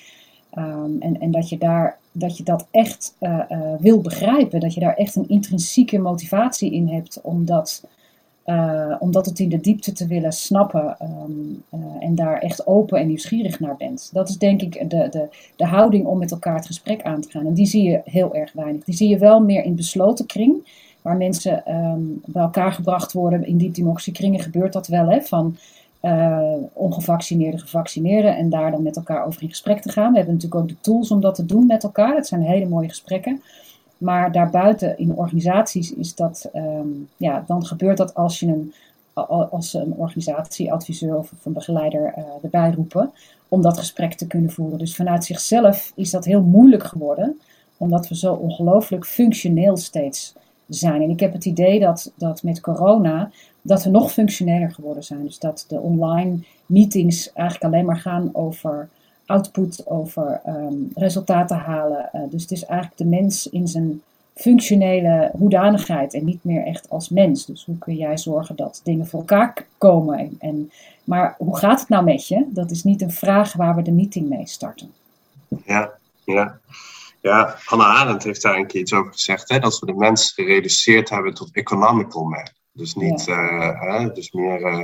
Ehm, en, en dat je daar dat je dat echt uh, uh, wil begrijpen, dat je daar echt een intrinsieke motivatie in hebt om dat, uh, om dat het in de diepte te willen snappen um, en daar echt open en nieuwsgierig naar bent. Dat is denk ik de, de, de houding om met elkaar het gesprek aan te gaan. En die zie je heel erg weinig. Die zie je wel meer in besloten kring, waar mensen um, bij elkaar gebracht worden. In diepdemocratiekringen gebeurt dat wel, hè, van uh, ongevaccineerden, gevaccineerden en daar dan met elkaar over in gesprek te gaan. We hebben natuurlijk ook de tools om dat te doen met elkaar. Dat zijn hele mooie gesprekken. Maar daarbuiten in organisaties is dat, um, ja, dan gebeurt dat als je een, als een organisatieadviseur of een begeleider uh, erbij roepen om dat gesprek te kunnen voeren. Dus vanuit zichzelf is dat heel moeilijk geworden, omdat we zo ongelooflijk functioneel steeds zijn. En ik heb het idee dat, dat met corona dat we nog functioneler geworden zijn. Dus dat de online meetings eigenlijk alleen maar gaan over output, over um, resultaten halen. Uh, dus het is eigenlijk de mens in zijn functionele hoedanigheid en niet meer echt als mens. Dus hoe kun jij zorgen dat dingen voor elkaar komen? En, en, maar hoe gaat het nou met je? Dat is niet een vraag waar we de meeting mee starten. Ja, ja. Ja, Hannah Arendt heeft daar een keer iets over gezegd, hè, dat we de mens gereduceerd hebben tot economical man. Dus niet, ja. hè, dus meer. Uh,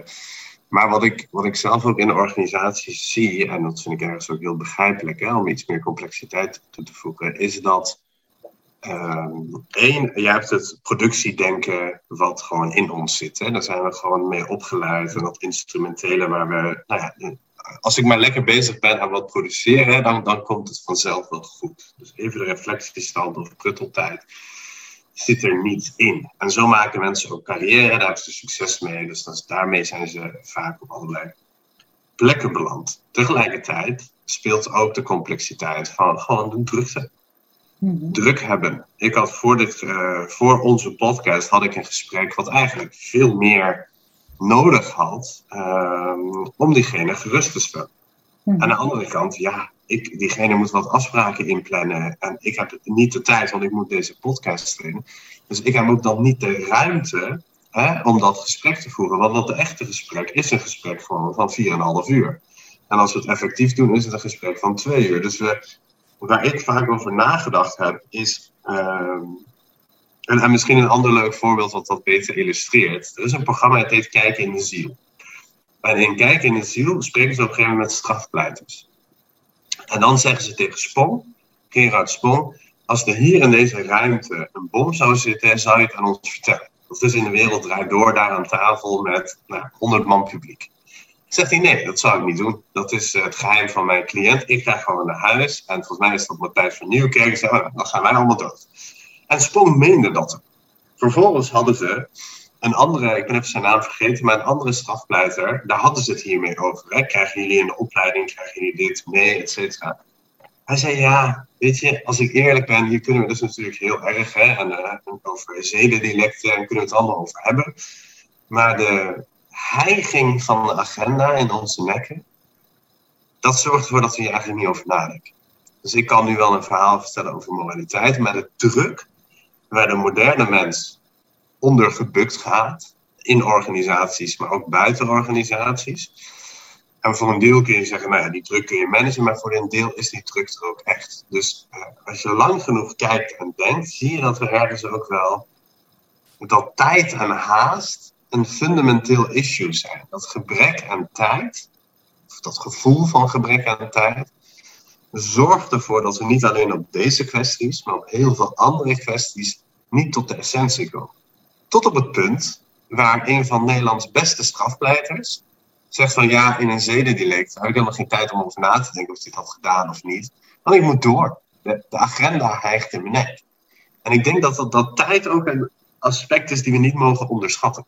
maar wat ik, wat ik zelf ook in de organisaties zie, en dat vind ik ergens ook heel begrijpelijk, hè, om iets meer complexiteit toe te voegen, is dat. Um, één, je hebt het productiedenken wat gewoon in ons zit. Hè. Daar zijn we gewoon mee opgeleid. En dat instrumentele waar we. Nou ja, als ik maar lekker bezig ben aan wat produceren, dan, dan komt het vanzelf wel goed. Dus even de reflectiestand of prutteltijd zit er niet in. En zo maken mensen ook carrière, daar hebben ze succes mee. Dus dat, daarmee zijn ze vaak op allerlei plekken beland. Tegelijkertijd speelt ook de complexiteit van gewoon de drukte. Mm-hmm. Druk hebben. Ik had voor, dit, uh, voor onze podcast had ik een gesprek wat eigenlijk veel meer nodig had um, om diegene gerust te stellen. Mm-hmm. Aan de andere kant, ja, ik, diegene moet wat afspraken inplannen. En ik heb niet de tijd, want ik moet deze podcast trainen. Dus ik heb ook dan niet de ruimte hè, om dat gesprek te voeren. Want dat echte gesprek is een gesprek van, van 4,5 uur. En als we het effectief doen, is het een gesprek van 2 uur. Dus waar ik vaak over nagedacht heb, is. Um, en, en, misschien een ander leuk voorbeeld wat dat beter illustreert. Er is een programma dat heet Kijken in de Ziel. En in Kijken in de Ziel spreken ze op een gegeven moment met strafpleiters. En dan zeggen ze tegen Spong, Gerard Spong, als er hier in deze ruimte een bom zou zitten, zou je het aan ons vertellen. Dat is in de wereld draait door, daar aan tafel met nou, 100 man publiek. Zegt hij, nee, dat zou ik niet doen. Dat is het geheim van mijn cliënt. Ik ga gewoon naar huis. En volgens mij is dat Matthijs van Nieuwkerk. Zegt, oh, dan gaan wij allemaal dood. En Spong meende dat. Vervolgens hadden ze een andere, ik ben even zijn naam vergeten, maar een andere strafpleiter, daar hadden ze het hiermee over. Hè? Krijgen jullie de opleiding, krijgen jullie dit mee, et cetera. Hij zei, ja, weet je, als ik eerlijk ben, hier kunnen we dus natuurlijk heel erg, hè, en uh, over zedendialecten, en kunnen we het allemaal over hebben. Maar de heiging van de agenda in onze nekken, dat zorgt ervoor dat we hier eigenlijk niet over nadenken. Dus ik kan nu wel een verhaal vertellen over moraliteit, maar de druk waar de moderne mens onder gebukt gaat. In organisaties, maar ook buiten organisaties. En voor een deel kun je zeggen, nou ja, die druk kun je managen, maar voor een deel is die druk er ook echt. Dus uh, als je lang genoeg kijkt en denkt, zie je dat we ergens ook wel dat tijd en haast een fundamenteel issue zijn. Dat gebrek aan tijd, of dat gevoel van gebrek aan tijd, zorgt ervoor dat we niet alleen op deze kwesties, maar op heel veel andere kwesties niet tot de essentie komen. Tot op het punt waar een van Nederlands beste strafpleiters zegt van ja, in een zedendelict heb ik helemaal geen tijd om over na te denken of dit had gedaan of niet. Want ik moet door. De, agenda hijgt in mijn nek. En ik denk dat, dat tijd ook een aspect is die we niet mogen onderschatten.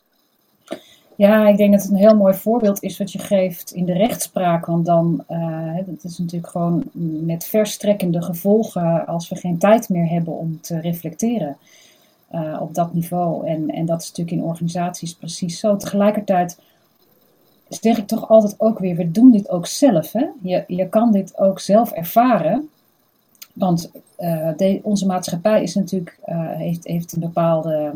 Ja, ik denk dat het een heel mooi voorbeeld is wat je geeft in de rechtspraak. Want dan, uh, dat is natuurlijk gewoon met verstrekkende gevolgen als we geen tijd meer hebben om te reflecteren uh, op dat niveau. En, en dat is natuurlijk in organisaties precies zo. Tegelijkertijd zeg ik toch altijd ook weer, we doen dit ook zelf. Hè? Je, je kan dit ook zelf ervaren. Want de, onze maatschappij is natuurlijk, uh, heeft, heeft een bepaalde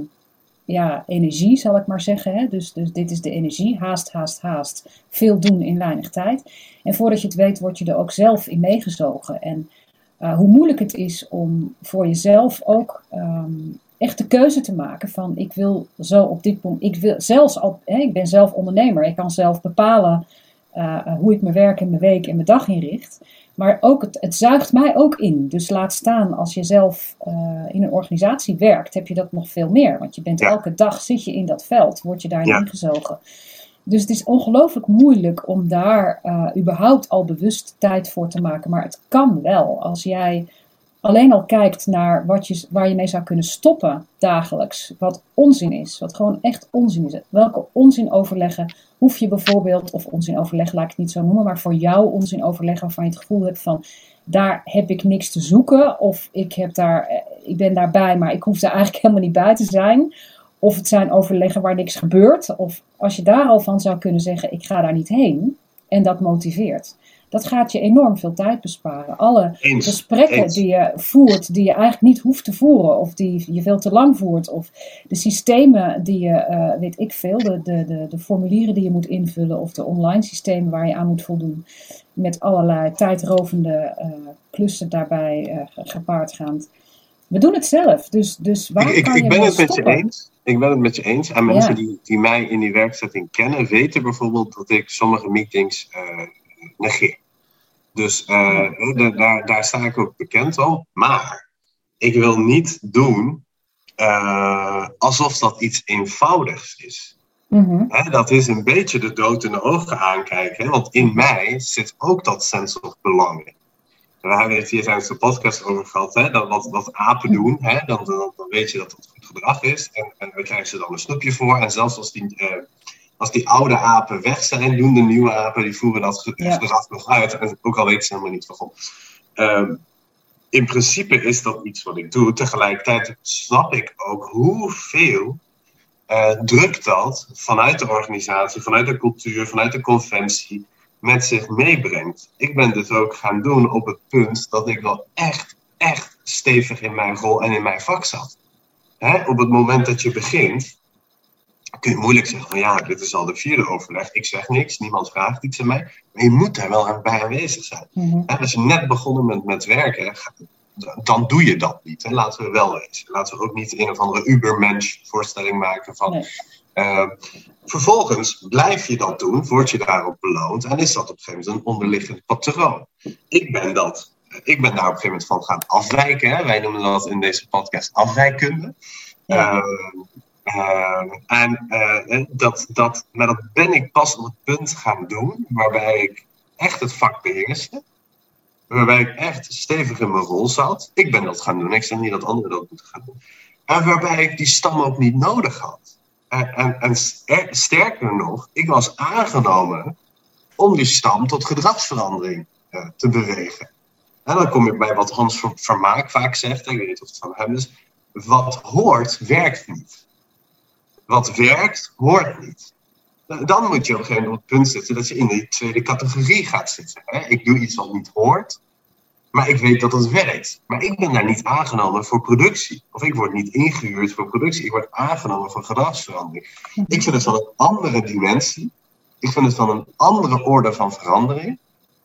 ja, energie, zal ik maar zeggen. Hè? Dus, dus dit is de energie. Haast, haast, haast. Veel doen in weinig tijd. En voordat je het weet, word je er ook zelf in meegezogen. En hoe moeilijk het is om voor jezelf ook um, echt de keuze te maken van ik wil zo op dit moment, ik wil zelfs al, hè, ik ben zelf ondernemer, ik kan zelf bepalen uh, hoe ik mijn werk en mijn week en mijn dag inricht. Maar ook het, het zuigt mij ook in. Dus laat staan als je zelf uh, in een organisatie werkt, heb je dat nog veel meer. Want je bent ja. elke dag zit je in dat veld, word je daarin ja. ingezogen. Dus het is ongelooflijk moeilijk om daar uh, überhaupt al bewust tijd voor te maken. Maar het kan wel. Als jij alleen al kijkt naar wat je, waar je mee zou kunnen stoppen dagelijks. Wat onzin is. Wat gewoon echt onzin is. Welke onzin overleggen hoef je bijvoorbeeld, of onzin overleggen laat ik het niet zo noemen. Maar voor jou onzin overleggen waarvan je het gevoel hebt van daar heb ik niks te zoeken. Of ik, heb daar, ik ben daarbij, maar ik hoef daar eigenlijk helemaal niet bij te zijn. Of het zijn overleggen waar niks gebeurt. Of als je daar al van zou kunnen zeggen, ik ga daar niet heen. En dat motiveert. Dat gaat je enorm veel tijd besparen. Alle Eens. gesprekken Eens. die je voert, die je eigenlijk niet hoeft te voeren. Of die je veel te lang voert. Of de systemen die je, uh, weet ik veel, de, de, de, de formulieren die je moet invullen. Of de online systemen waar je aan moet voldoen. Met allerlei tijdrovende uh, klussen daarbij uh, gepaard gaand. We doen het zelf. Dus, dus waar ik, ik, kan ik je ben mee het met je stoppen? eens. Ik ben het met je eens. En mensen Ja. die, die mij in die werkzetting kennen, weten bijvoorbeeld dat ik sommige meetings eh, negeer. Dus eh, da- daar, daar sta ik ook bekend om. Maar ik wil niet doen eh, alsof dat iets eenvoudigs is. Mhm. Hè, dat is een beetje de dood in de ogen aankijken. Hè? Want in mij zit ook dat sense of belonging. We hebben het hier tijdens de podcast over gehad. Hè? Dat wat, wat apen doen, hè? Dan, dan, dan weet je dat dat goed gedrag is. En, en dan krijgen ze dan een snoepje voor. En zelfs als die, eh, als die oude apen weg zijn, doen de nieuwe apen, die voeren dat Ja. gedrag nog uit. En ook al weten ze helemaal niet waarom. Ehm, in principe is dat iets wat ik doe. Tegelijkertijd snap ik ook hoeveel eh, druk dat vanuit de organisatie, vanuit de cultuur, vanuit de conventie met zich meebrengt. Ik ben dit ook gaan doen op het punt dat ik wel echt, echt stevig in mijn rol en in mijn vak zat. Hè? Op het moment dat je begint, kun je moeilijk zeggen van ja, dit is al de vierde overleg. Ik zeg niks, niemand vraagt iets aan mij. Maar je moet daar wel bij aanwezig zijn. Mhm. Als je net begonnen bent met werken, dan doe je dat niet. Hè? Laten we wel wezen. Laten we ook niet een of andere ubermensch voorstelling maken van... Nee. eh, vervolgens blijf je dat doen, word je daarop beloond en is dat op een gegeven moment een onderliggend patroon. Ik ben dat. Ik ben daar op een gegeven moment van gaan afwijken. Hè? Wij noemen dat in deze podcast afwijkunde. Ja. Eh, eh, en eh, dat, dat, maar dat ben ik pas op het punt gaan doen waarbij ik echt het vak beheerste. Waarbij ik echt stevig in mijn rol zat. Ik ben dat gaan doen. Ik zeg niet dat anderen dat moeten gaan doen. En waarbij ik die stam ook niet nodig had. En, en, en ster- sterker nog, ik was aangenomen om die stam tot gedragsverandering eh, te bewegen. En dan kom ik bij wat Hans Ver- Vermaak vaak zegt. Ik weet niet of het van hem is. Wat hoort, werkt niet. Wat werkt, hoort niet. Nou, Dan moet je op een gegeven moment op het punt zitten dat je in die tweede categorie gaat zitten. Hè? Ik doe iets wat niet hoort, maar ik weet dat het werkt. Maar ik ben daar niet aangenomen voor productie. Of ik word niet ingehuurd voor productie. Ik word aangenomen voor gedragsverandering. Ik vind het van een andere dimensie. Ik vind het van een andere orde van verandering.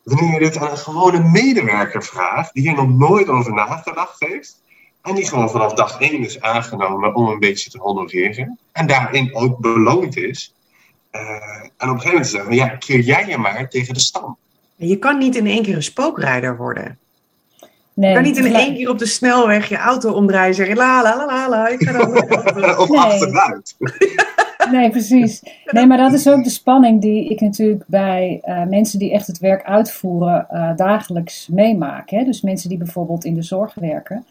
Wanneer je dit aan een gewone medewerker vraagt, die hier nog nooit over nagedacht heeft. En die gewoon vanaf dag één is aangenomen om een beetje te honoreren. En daarin ook beloond is. Eh, en op een gegeven moment zeggen, ja, keer jij je maar tegen de stam. Je kan niet in één keer een spookrijder worden. Nee, Je kan niet in één keer op de snelweg je auto omdraaien en zeggen la la la la la. Ik ga dan of Nee. achteruit. Nee, precies. Nee, maar dat is ook de spanning die ik natuurlijk bij eh, mensen die echt het werk uitvoeren eh, dagelijks meemaak. Hè? Dus mensen die bijvoorbeeld in de zorg werken.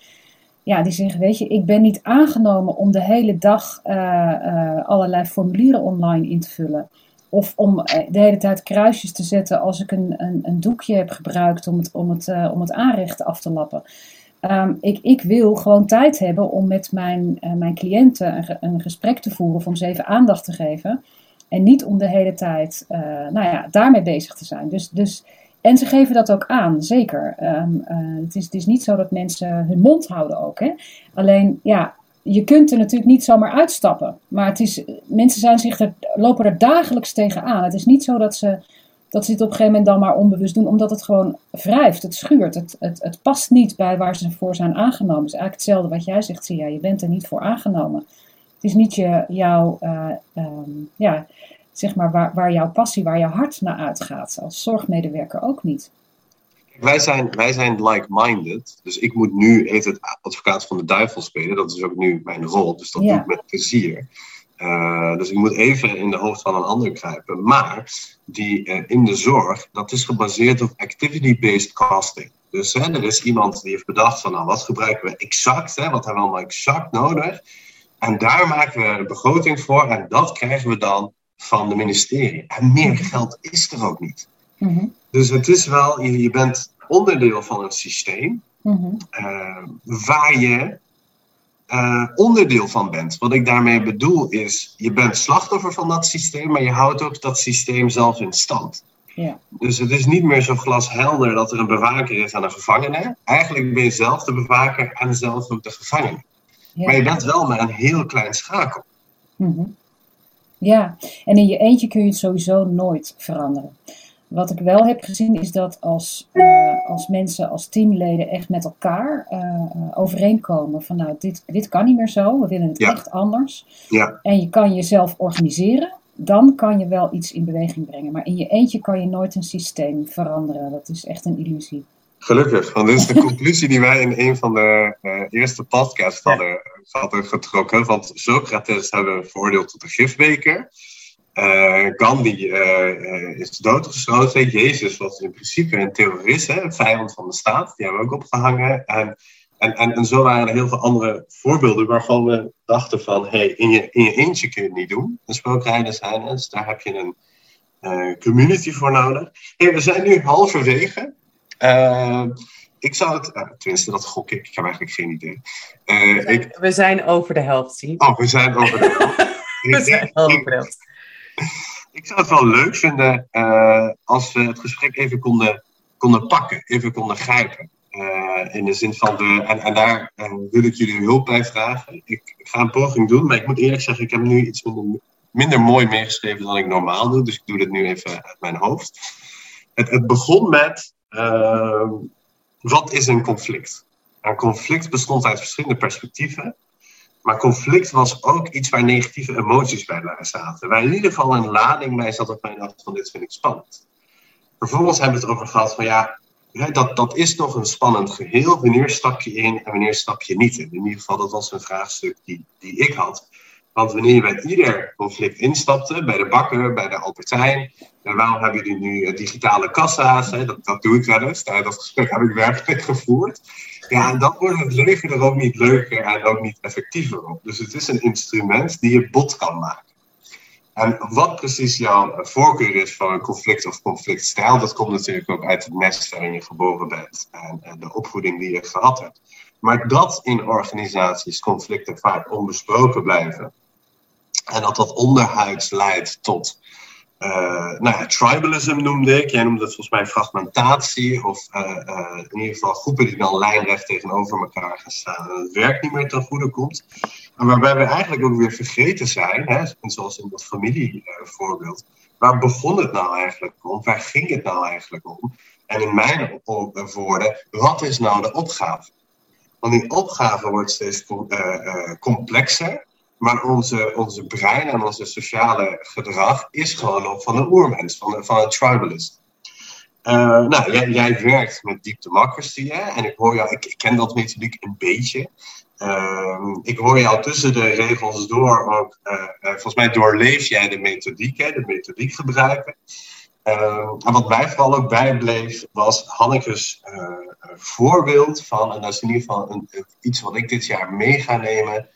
Ja, die zeggen, weet je, ik ben niet aangenomen om de hele dag eh, eh, allerlei formulieren online in te vullen. Of om eh, de hele tijd kruisjes te zetten als ik een, een, een doekje heb gebruikt om het, om het, om het aanrecht af te lappen. Ehm, ik, ik wil gewoon tijd hebben om met mijn, mijn cliënten een, een gesprek te voeren of om ze even aandacht te geven. En niet om de hele tijd nou ja, daarmee bezig te zijn. Dus, dus, en ze geven dat ook aan, zeker. Ehm, eh, het, is, het is niet zo dat mensen hun mond houden ook. Hè? Alleen, ja, je kunt er natuurlijk niet zomaar uitstappen. Maar het is, mensen zijn zich er, lopen er dagelijks tegenaan. Het is niet zo dat ze, dat ze het op een gegeven moment dan maar onbewust doen, omdat het gewoon wrijft, het schuurt. Het, het, het past niet bij waar ze voor zijn aangenomen. Het is eigenlijk hetzelfde wat jij zegt, Sia. Je bent er niet voor aangenomen. Het is niet je, jouw, uh, um, ja, zeg maar, waar, waar jouw passie, waar jouw hart naar uitgaat. Als zorgmedewerker ook niet. Wij zijn, wij zijn like-minded. Dus ik moet nu even het advocaat van de duivel spelen. Dat is ook nu mijn rol. Dus dat doe ik met plezier. Uh, dus ik moet even in de hoofd van een ander kruipen. Maar die uh, in de zorg, dat is gebaseerd op activity-based costing. Dus hè, er is iemand die heeft bedacht van nou, wat gebruiken we exact, hè, wat hebben we allemaal exact nodig. En daar maken we een begroting voor en dat krijgen we dan van de ministerie. En meer geld is er ook niet. Mm Dus het is wel, je, je bent onderdeel van een systeem mm uh, waar je uh, onderdeel van bent. Wat ik daarmee bedoel is, je bent slachtoffer van dat systeem, maar je houdt ook dat systeem zelf in stand. Ja. Dus het is niet meer zo glashelder dat er een bewaker is aan een gevangene. Eigenlijk ben je zelf de bewaker en zelf ook de gevangene. Maar je bent wel maar een heel klein schakel. Mm -hmm. Ja, en in je eentje kun je het sowieso nooit veranderen. Wat ik wel heb gezien is dat als, uh, als mensen, als teamleden echt met elkaar uh, overeenkomen van nou, dit, dit kan niet meer zo, we willen het ja. echt anders. Ja. En je kan jezelf organiseren, dan kan je wel iets in beweging brengen. Maar in je eentje kan je nooit een systeem veranderen. Dat is echt een illusie. Gelukkig, want dit is de conclusie die wij in een van de uh, eerste podcasts hadden, hadden getrokken. Want Socrates hebben we veroordeeld tot de gifbeker. Uh, Gandhi uh, is doodgeschoten. Jezus was in principe een terrorist, hè, een vijand van de staat. Die hebben we ook opgehangen. En, en, en, en zo waren er heel veel andere voorbeelden waarvan we dachten van... Hey, in, je, in je eentje kun je het niet doen, een spookrijder zijn. Dus daar heb je een community voor nodig. Hey, we zijn nu halverwege. Ik zou het... tenminste, dat gok ik. Ik heb eigenlijk geen idee. We zijn, ik, we, zijn, over de helft, zie Oh, we zijn over de helft. we zijn over de helft. Ik zou het wel leuk vinden uh, als we het gesprek even konden, konden pakken, even konden grijpen. In de zin van de. En, en daar wil ik jullie hulp bij vragen. Ik, ik, ga een poging doen, maar ik moet eerlijk zeggen, ik heb nu iets minder, minder mooi meegeschreven dan ik normaal doe. Dus ik doe dit nu even uit mijn hoofd. Het, het begon met. Wat is een conflict? Een conflict bestond uit verschillende perspectieven. Maar conflict was ook iets waar negatieve emoties bij zaten. Waar in ieder geval een lading bij zat op mijn dacht van dit vind ik spannend. Vervolgens hebben we het over gehad van ja, dat, dat is nog een spannend geheel. Wanneer stap je in en wanneer stap je niet in? In ieder geval, dat was een vraagstuk die, die ik had. Want wanneer je bij ieder conflict instapte, bij de bakker, bij de Albertijn, en waarom hebben jullie nu digitale kassa's? Hè? Dat, dat doe ik wel eens. Dat gesprek heb ik werkelijk gevoerd. Ja, en dan wordt het leven er ook niet leuker en ook niet effectiever op. Dus het is een instrument die je bot kan maken. En wat precies jouw voorkeur is voor een conflict of conflictstijl, dat komt natuurlijk ook uit het nest waarin je geboren bent en, en de opvoeding die je gehad hebt. Maar dat in organisaties conflicten vaak onbesproken blijven en dat dat onderhuids leidt tot uh, nou ja, tribalism noemde ik. Jij noemde het volgens mij fragmentatie. Of uh, uh, in ieder geval groepen die dan lijnrecht tegenover elkaar gaan staan. En het werk niet meer ten goede komt. En waarbij we eigenlijk ook weer vergeten zijn, hè, zoals in dat familievoorbeeld. waar begon het nou eigenlijk om? Waar ging het nou eigenlijk om? En in mijn woorden, wat is nou de opgave? Want die opgave wordt steeds complexer. Maar onze, onze brein en onze sociale gedrag is gewoon nog van een oermens, van een, van een tribalist. Uh, nou, jij, werkt met deep democracy, en ik hoor jou, ik, ken dat methodiek een beetje. Uh, ik hoor jou tussen de regels door ook, uh, volgens mij doorleef jij de methodiek, hè? de methodiek gebruiken. Ehm, en wat mij vooral ook bijbleef, was Hanneke's voorbeeld van, en dat is in ieder geval een, iets wat ik dit jaar mee ga nemen,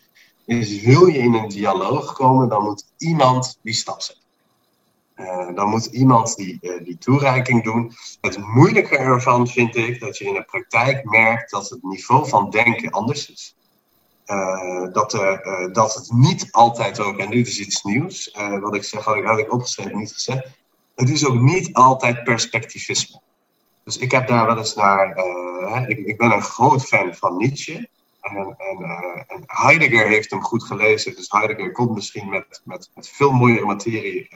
is wil je in een dialoog komen, dan moet iemand die stap zetten. Uh, dan moet iemand die, uh, die toereiking doen. Het moeilijke ervan vind ik dat je in de praktijk merkt dat het niveau van denken anders is. Uh, dat, dat het niet altijd ook, en dit is iets nieuws, wat ik zeg, had ik, had opgeschreven, niet gezegd. Het is ook niet altijd perspectivisme. Dus ik heb daar wel eens naar, ik, ik ben een groot fan van Nietzsche. En, en, uh, en, Heidegger heeft hem goed gelezen. Dus Heidegger komt misschien met, met, met veel mooiere materie.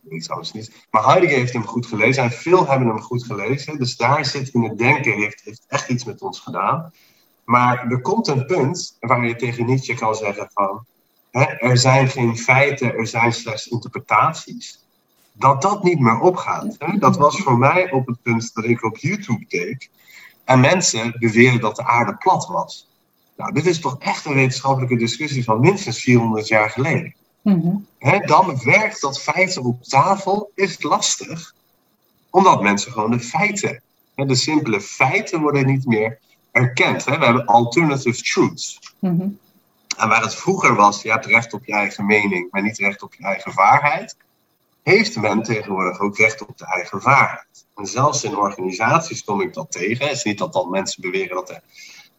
Weet ik trouwens niet. Maar Heidegger heeft hem goed gelezen. En veel hebben hem goed gelezen. Dus daar zit in het denken, heeft, heeft echt iets met ons gedaan. Maar er komt een punt waar je tegen Nietzsche kan zeggen van... Hè, er zijn geen feiten, er zijn slechts interpretaties. Dat dat niet meer opgaat. Hè? Dat was voor mij op het punt dat ik op YouTube keek... en mensen beweerden dat de aarde plat was. Nou, dit is toch echt een wetenschappelijke discussie van minstens 400 jaar geleden. Mm dan werkt dat feiten op tafel, is lastig. Omdat mensen gewoon de feiten, de simpele feiten worden niet meer erkend. We hebben alternative truths. Mm En waar het vroeger was, je hebt recht op je eigen mening, maar niet recht op je eigen waarheid, heeft men tegenwoordig ook recht op de eigen waarheid. En zelfs in organisaties kom ik dat tegen. Het is niet dat dan mensen beweren dat de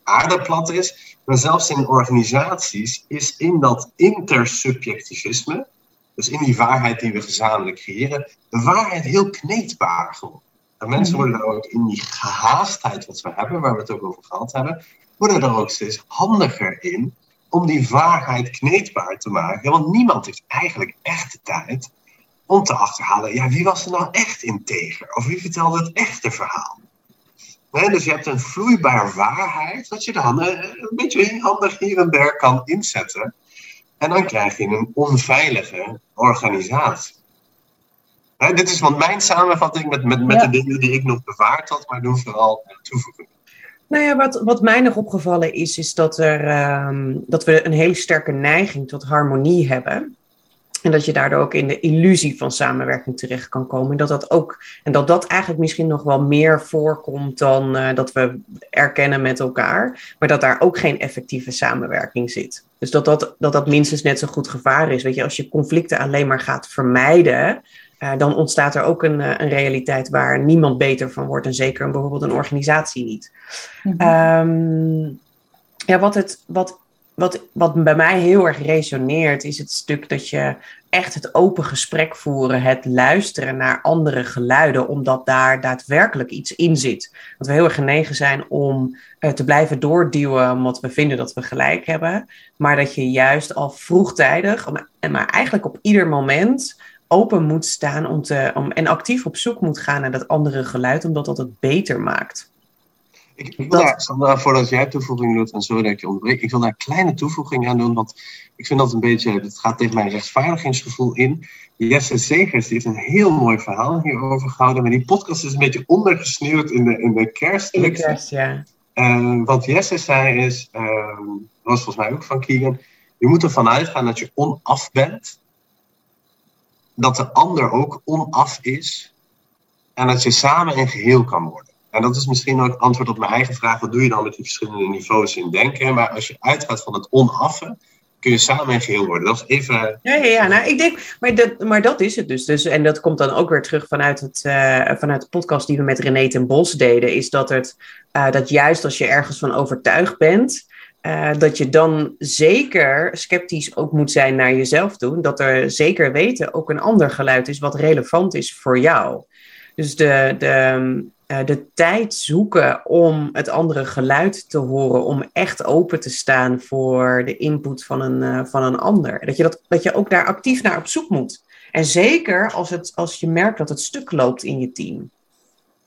aarde plat is, maar zelfs in organisaties is in dat intersubjectivisme, dus in die waarheid die we gezamenlijk creëren, de waarheid heel kneedbaar geworden. En mensen worden er ook in die gehaastheid wat we hebben, waar we het ook over gehad hebben, worden er ook steeds handiger in om die waarheid kneedbaar te maken. Want niemand heeft eigenlijk echt de tijd om te achterhalen, ja, wie was er nou echt integer? Of wie vertelde het echte verhaal? Dus je hebt een vloeibaar waarheid, dat je dan eh, een beetje handig hier en daar kan inzetten. En dan krijg je een onveilige organisatie. dit is van mijn samenvatting met, met, met de dingen die ik nog bewaard had, maar doe vooral toevoegen. Nou ja, wat, wat mij nog opgevallen is, is dat, er, uh, dat we een hele sterke neiging tot harmonie hebben. En dat je daardoor ook in de illusie van samenwerking terecht kan komen. En dat dat ook, en dat dat eigenlijk misschien nog wel meer voorkomt dan uh, dat we erkennen met elkaar. Maar dat daar ook geen effectieve samenwerking zit. Dus dat dat, dat, dat minstens net zo goed gevaar is. Weet je, als je conflicten alleen maar gaat vermijden. Uh, dan ontstaat er ook een, uh, een realiteit waar niemand beter van wordt. En zeker bijvoorbeeld een organisatie niet. Mm -hmm. um, ja, wat, het, wat wat, wat bij mij heel erg resoneert, is het stuk dat je echt het open gesprek voeren, het luisteren naar andere geluiden, omdat daar daadwerkelijk iets in zit. Dat we heel erg genegen zijn om uh, te blijven doorduwen, omdat we vinden dat we gelijk hebben. Maar dat je juist al vroegtijdig, maar eigenlijk op ieder moment, open moet staan om te, om, en actief op zoek moet gaan naar dat andere geluid, omdat dat het beter maakt. Ik, ik wil daar, Sandra, voordat jij toevoeging doet, en sorry dat ik je onderbreek, ik wil daar een kleine toevoeging aan doen, want ik vind dat een beetje, het gaat tegen mijn rechtvaardigingsgevoel in. Jesse Zegers die heeft een heel mooi verhaal hierover gehouden, maar die podcast is een beetje ondergesneeuwd in de, in de kerst. In de kerst, ja. Uh, wat Jesse zei is, uh, was volgens mij ook van Keegan, je moet ervan uitgaan dat je onaf bent, dat de ander ook onaf is, en dat je samen een geheel kan worden. En dat is misschien ook het antwoord op mijn eigen vraag. Wat doe je dan met die verschillende niveaus in denken? Maar als je uitgaat van het onaffe, kun je samen een geheel worden. Dat is even. Ja, ja. Nou, ik denk, maar dat, maar dat is het dus. dus. En dat komt dan ook weer terug vanuit, het, uh, vanuit de podcast die we met René ten Bos deden. Is dat, het, uh, dat juist als je ergens van overtuigd bent. Uh, dat je dan zeker sceptisch ook moet zijn naar jezelf toe. Dat er zeker weten ook een ander geluid is wat relevant is voor jou. Dus de, de, de tijd zoeken om het andere geluid te horen, om echt open te staan voor de input van een, uh, van een ander. Dat je, dat, dat je ook daar actief naar op zoek moet. En zeker als, het, als je merkt dat het stuk loopt in je team.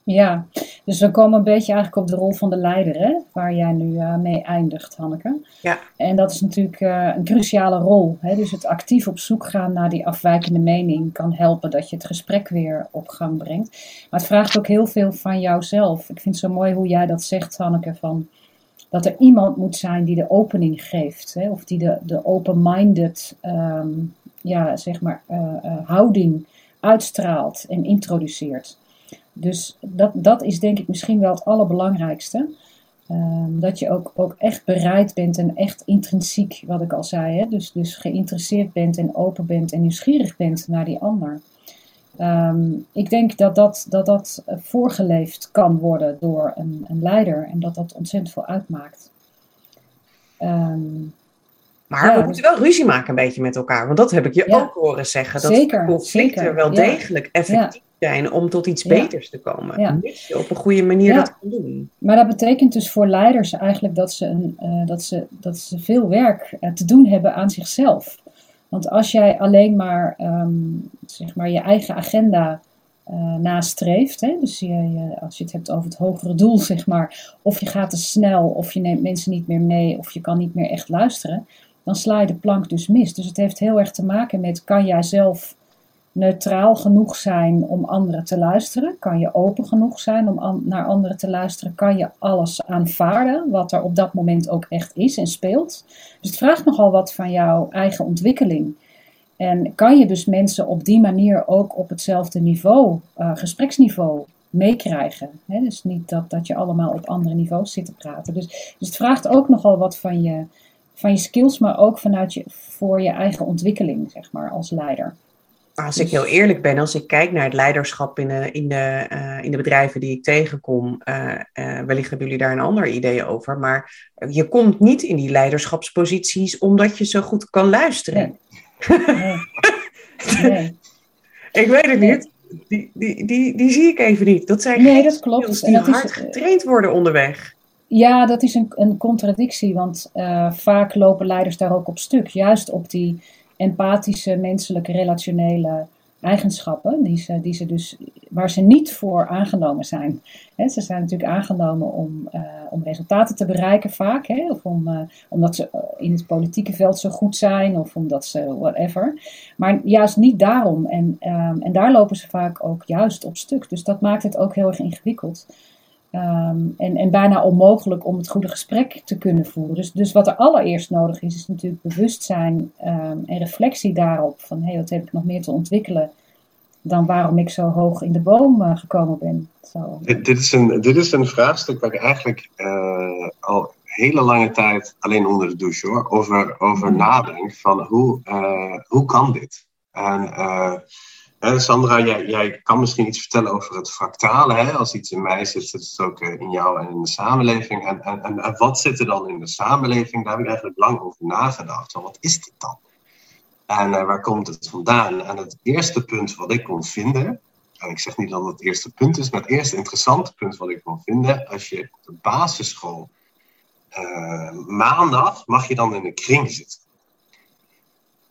Ja, dus we komen een beetje eigenlijk op de rol van de leider, hè? waar jij nu uh, mee eindigt, Hanneke. Ja. En dat is natuurlijk uh, een cruciale rol. Hè? Dus het actief op zoek gaan naar die afwijkende mening kan helpen dat je het gesprek weer op gang brengt. Maar het vraagt ook heel veel van jouzelf. Ik vind het zo mooi hoe jij dat zegt, Hanneke, van dat er iemand moet zijn die de opening geeft. Hè? Of die de, de open-minded um, ja, zeg maar, uh, houding uitstraalt en introduceert. Dus dat, dat is denk ik misschien wel het allerbelangrijkste. Um, dat je ook, ook echt bereid bent en echt intrinsiek, wat ik al zei, hè? Dus, dus geïnteresseerd bent en open bent en nieuwsgierig bent naar die ander. Um, ik denk dat dat, dat dat voorgeleefd kan worden door een, een leider en dat dat ontzettend veel uitmaakt. Um, maar ja, we moeten wel ruzie maken een beetje met elkaar. Want dat heb ik je ja. ook horen zeggen. Dat zeker, conflicten zeker. wel degelijk effectief zijn om tot iets beters te komen. Ja. Je op een goede manier dat kan doen. Maar dat betekent dus voor leiders eigenlijk dat ze, een, eh, dat ze, dat ze veel werk eh, te doen hebben aan zichzelf. Want als jij alleen maar, ehm, zeg maar je eigen agenda eh, nastreeft, hè, dus je, je- als je het hebt over het hogere doel, zeg maar, of je gaat te snel, of je neemt mensen niet meer mee, of je kan niet meer echt luisteren, dan sla je de plank dus mis. Dus het heeft heel erg te maken met, kan jij zelf neutraal genoeg zijn om anderen te luisteren? Kan je open genoeg zijn om naar anderen te luisteren? Kan je alles aanvaarden wat er op dat moment ook echt is en speelt? Dus het vraagt nogal wat van jouw eigen ontwikkeling. En kan je dus mensen op die manier ook op hetzelfde niveau, eh, gespreksniveau, meekrijgen? Dus niet dat, dat je allemaal op andere niveaus zit te praten. Dus, dus het vraagt ook nogal wat van je, van je skills, maar ook vanuit je, voor je eigen ontwikkeling, zeg maar, als leider. Als ik heel eerlijk ben, als ik kijk naar het leiderschap in de, in de, eh, in de bedrijven die ik tegenkom, eh, wellicht hebben jullie daar een ander idee over, maar je komt niet in die leiderschapsposities omdat je zo goed kan luisteren. Nee. Nee. Ik weet het niet. Die, die, die, die zie ik even niet. Dat zijn Nee, dat klopt. die dat is, hard eh, getraind worden onderweg. Ja, dat is een, een contradictie, want vaak lopen leiders daar ook op stuk. Juist op die empathische, menselijke, relationele eigenschappen, die ze, die ze dus, waar ze niet voor aangenomen zijn. Ze zijn natuurlijk aangenomen om, eh, om resultaten te bereiken vaak, hè, of om, eh, omdat ze eh, in het politieke veld zo goed zijn, of omdat ze whatever. Maar juist niet daarom. En, ehm, en daar lopen ze vaak ook juist op stuk. Dus dat maakt het ook heel erg ingewikkeld. Ehm, en, en bijna onmogelijk om het goede gesprek te kunnen voeren. Dus, dus wat er allereerst nodig is, is natuurlijk bewustzijn ehm, en reflectie daarop. Van hé, hey, wat heb ik nog meer te ontwikkelen dan waarom ik zo hoog in de boom eh, gekomen ben. Zo. Dit, dit is een, dit is een vraagstuk waar ik eigenlijk eh, al hele lange tijd, alleen onder de douche hoor, over, over nadenk. Van hoe, eh, hoe kan dit? En Sandra, jij, jij kan misschien iets vertellen over het fractale. Hè? Als iets in mij zit, zit het ook eh, in jou en in de samenleving. En, en, en, wat zit er dan in de samenleving? Daar heb ik eigenlijk lang over nagedacht. Wat is dit dan? En eh, waar komt het vandaan? En het eerste punt wat ik kon vinden, en ik zeg niet dat het het eerste punt is, maar het eerste interessante punt wat ik kon vinden, als je op de basisschool eh, maandag mag je dan in een kring zitten.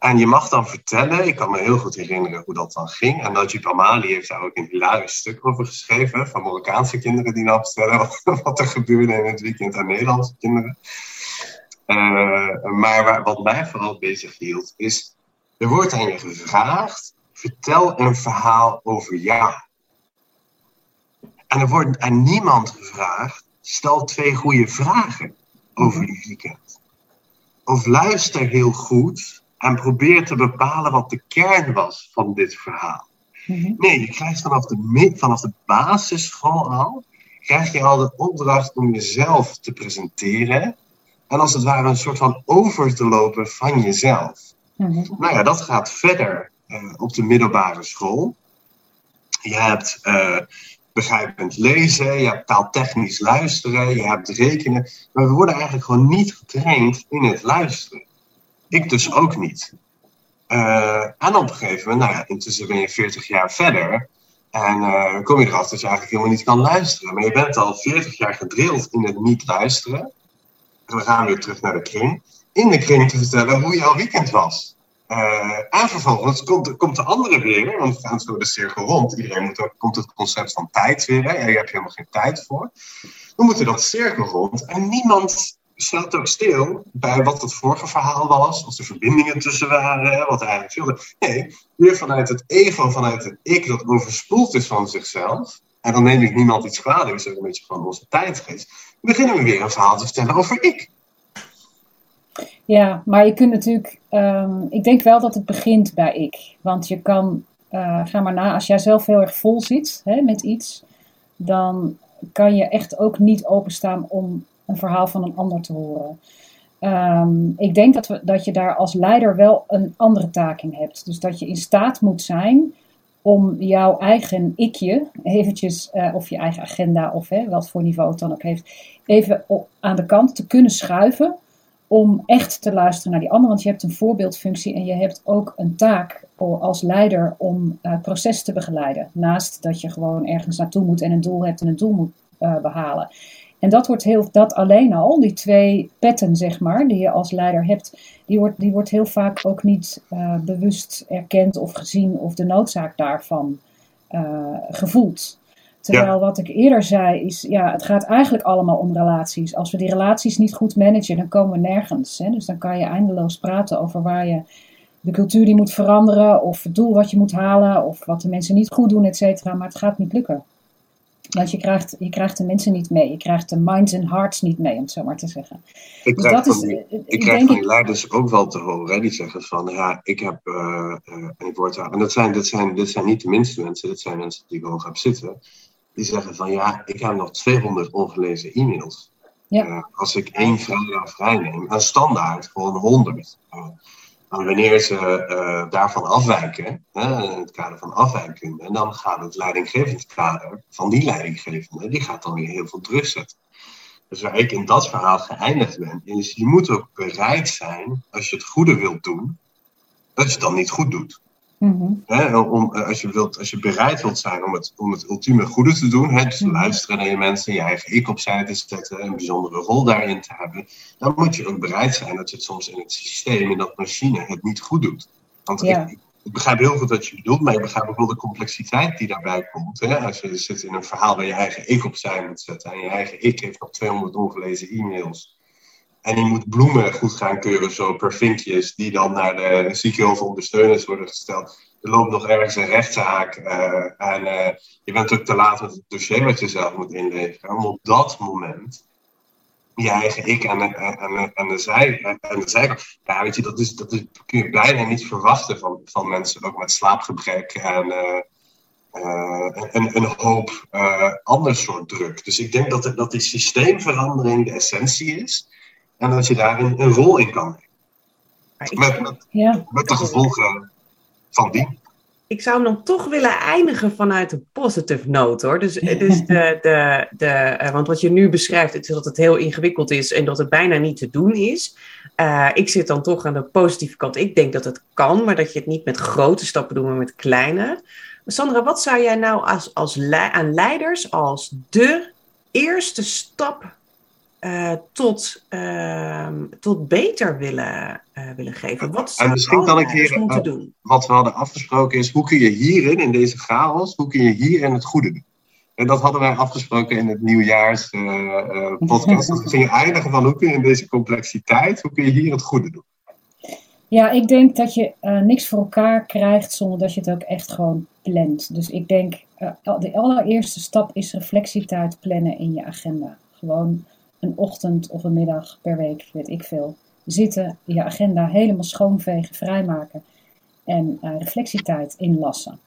En je mag dan vertellen, ik kan me heel goed herinneren hoe dat dan ging. En Najib Amali heeft daar ook een hilarisch stuk over geschreven. Van Marokkaanse kinderen die dan vertellen wat, er gebeurde in het weekend aan Nederlandse kinderen. Uh, maar waar, wat mij vooral bezig hield, is er wordt aan je gevraagd: vertel een verhaal over jou. En er wordt aan niemand gevraagd: stel twee goede vragen over je weekend. Of luister heel goed en probeer te bepalen wat de kern was van dit verhaal. Nee, je krijgt vanaf de, vanaf de basisschool al, krijg je al de opdracht om jezelf te presenteren. En als het ware een soort van over te lopen van jezelf. Nou ja, dat gaat verder uh, op de middelbare school. Je hebt uh, begrijpend lezen, je hebt taaltechnisch luisteren, je hebt rekenen. Maar we worden eigenlijk gewoon niet getraind in het luisteren. Ik dus ook niet. Uh, en op een gegeven moment, nou ja, intussen ben je 40 jaar verder. En uh, kom je erachter dat je eigenlijk helemaal niet kan luisteren. Maar je bent al 40 jaar gedrild in het niet luisteren. En we gaan weer terug naar de kring. In de kring te vertellen hoe jouw weekend was. Uh, en vervolgens komt, komt de andere weer, want we gaan zo de cirkel rond. Iedereen moet ook, komt het concept van tijd weer. Hè? Hebt helemaal geen tijd voor. We moeten dat cirkel rond. En niemand staat ook stil bij wat het vorige verhaal was, of de verbindingen tussen waren, wat er eigenlijk viel. Nee, weer vanuit het ego, vanuit het ik dat overspoeld is van zichzelf. En dan neem ik niemand iets kwalijk, dat is een beetje van onze tijdgeest. Beginnen we weer een verhaal te vertellen over ik. Ja, maar je kunt natuurlijk, um, ik denk wel dat het begint bij ik. Want je kan, uh, ga maar na, als jij zelf heel erg vol zit hè, met iets, dan kan je echt ook niet openstaan om een verhaal van een ander te horen. Um, ik denk dat, we, dat je daar als leider wel een andere taak in hebt. Dus dat je in staat moet zijn om jouw eigen ikje, eventjes, uh, of je eigen agenda, of hè, wat voor niveau het dan ook heeft, even aan de kant te kunnen schuiven. Om echt te luisteren naar die ander. Want je hebt een voorbeeldfunctie en je hebt ook een taak als leider om het proces te begeleiden. Naast dat je gewoon ergens naartoe moet en een doel hebt en een doel moet behalen. En dat wordt heel, dat alleen al, die twee petten, zeg maar, die je als leider hebt, die wordt, die wordt heel vaak ook niet uh, bewust erkend of gezien of de noodzaak daarvan uh, gevoeld. Terwijl wat ik eerder zei is, ja, het gaat eigenlijk allemaal om relaties. Als we die relaties niet goed managen, dan komen we nergens. Hè? Dus dan kan je eindeloos praten over waar je de cultuur die moet veranderen, of het doel wat je moet halen, of wat de mensen niet goed doen, et cetera. Maar het gaat niet lukken. Want je krijgt, je krijgt de mensen niet mee. Je krijgt de minds en hearts niet mee, om het zo maar te zeggen. Ik dus krijg, van, die, is, ik krijg van die leiders ook wel te horen. Die zeggen van, ja, ik heb... Uh, uh, en, ik word, en dat zijn, dat, zijn, dat zijn niet de minste mensen. Dat zijn mensen die ik hoog heb zitten. Die zeggen van, ja, ik heb nog 200 ongelezen e-mails. Ja. Uh, als ik één vrijdag vrij neem. En standaard gewoon 100 wanneer ze uh, daarvan afwijken, hè, in het kader van afwijking, dan gaat het leidinggevend kader van die leidinggevende, die gaat dan weer heel veel druk zetten. Dus waar ik in dat verhaal geëindigd ben, is je moet ook bereid zijn, als je het goede wilt doen, dat je het dan niet goed doet. Mhm. om, eh, als, je wilt, als je bereid wilt zijn om het, om het ultieme goede te doen, hè, dus mhm. luisteren naar je mensen, je eigen ik opzij te zetten, een bijzondere rol daarin te hebben, dan moet je ook bereid zijn dat je het soms in het systeem, in dat machine, het niet goed doet. Want ik, ik, begrijp heel goed wat je bedoelt, maar ik begrijp ook wel de complexiteit die daarbij komt. Hè? Als je zit in een verhaal waar je eigen ik opzij moet zetten en je eigen ik heeft nog 200 ongelezen e-mails. En die moet bloemen goed gaan keuren, zo per vinkjes, die dan naar de ziekenhuis ondersteuners worden gesteld. Er loopt nog ergens een rechtszaak uh, en uh, je bent ook te laat met het dossier wat je zelf moet inleveren. Om op dat moment je eigen ik en, en, en, de zij, en de zij, ja, weet je, dat, is, dat kun je bijna niet verwachten van, van mensen, ook met slaapgebrek en, uh, en een hoop ander soort druk. Dus ik denk dat, dat die systeemverandering de essentie is. En dat je daar een, een rol in kan nemen. Met, ja. met de gevolgen van die. Ik zou hem dan toch willen eindigen vanuit een positive note hoor. Dus, dus de, de, de, eh, want wat je nu beschrijft, is dat het heel ingewikkeld is en dat het bijna niet te doen is. Uh, ik zit dan toch aan de positieve kant. Ik denk dat het kan, maar dat je het niet met grote stappen doet, maar met kleine. Sandra, wat zou jij nou als, als aan leiders als de eerste stap uh, tot, uh, tot beter willen, uh, willen geven. Wat zou en misschien kan ik hier, moeten doen? Wat we hadden afgesproken is, hoe kun je hierin, in deze chaos, hoe kun je hierin het goede doen? En dat hadden wij afgesproken in het nieuwjaars podcast. dus we gingen eindigen van hoe kun je in deze complexiteit, hoe kun je hier het goede doen? Ja, ik denk dat je niks voor elkaar krijgt zonder dat je het ook echt gewoon plant. Dus ik denk, de allereerste stap is reflectietijd plannen in je agenda. Gewoon een ochtend of een middag per week, weet ik veel, zitten, je agenda helemaal schoonvegen, vrijmaken en uh, reflectietijd inlassen.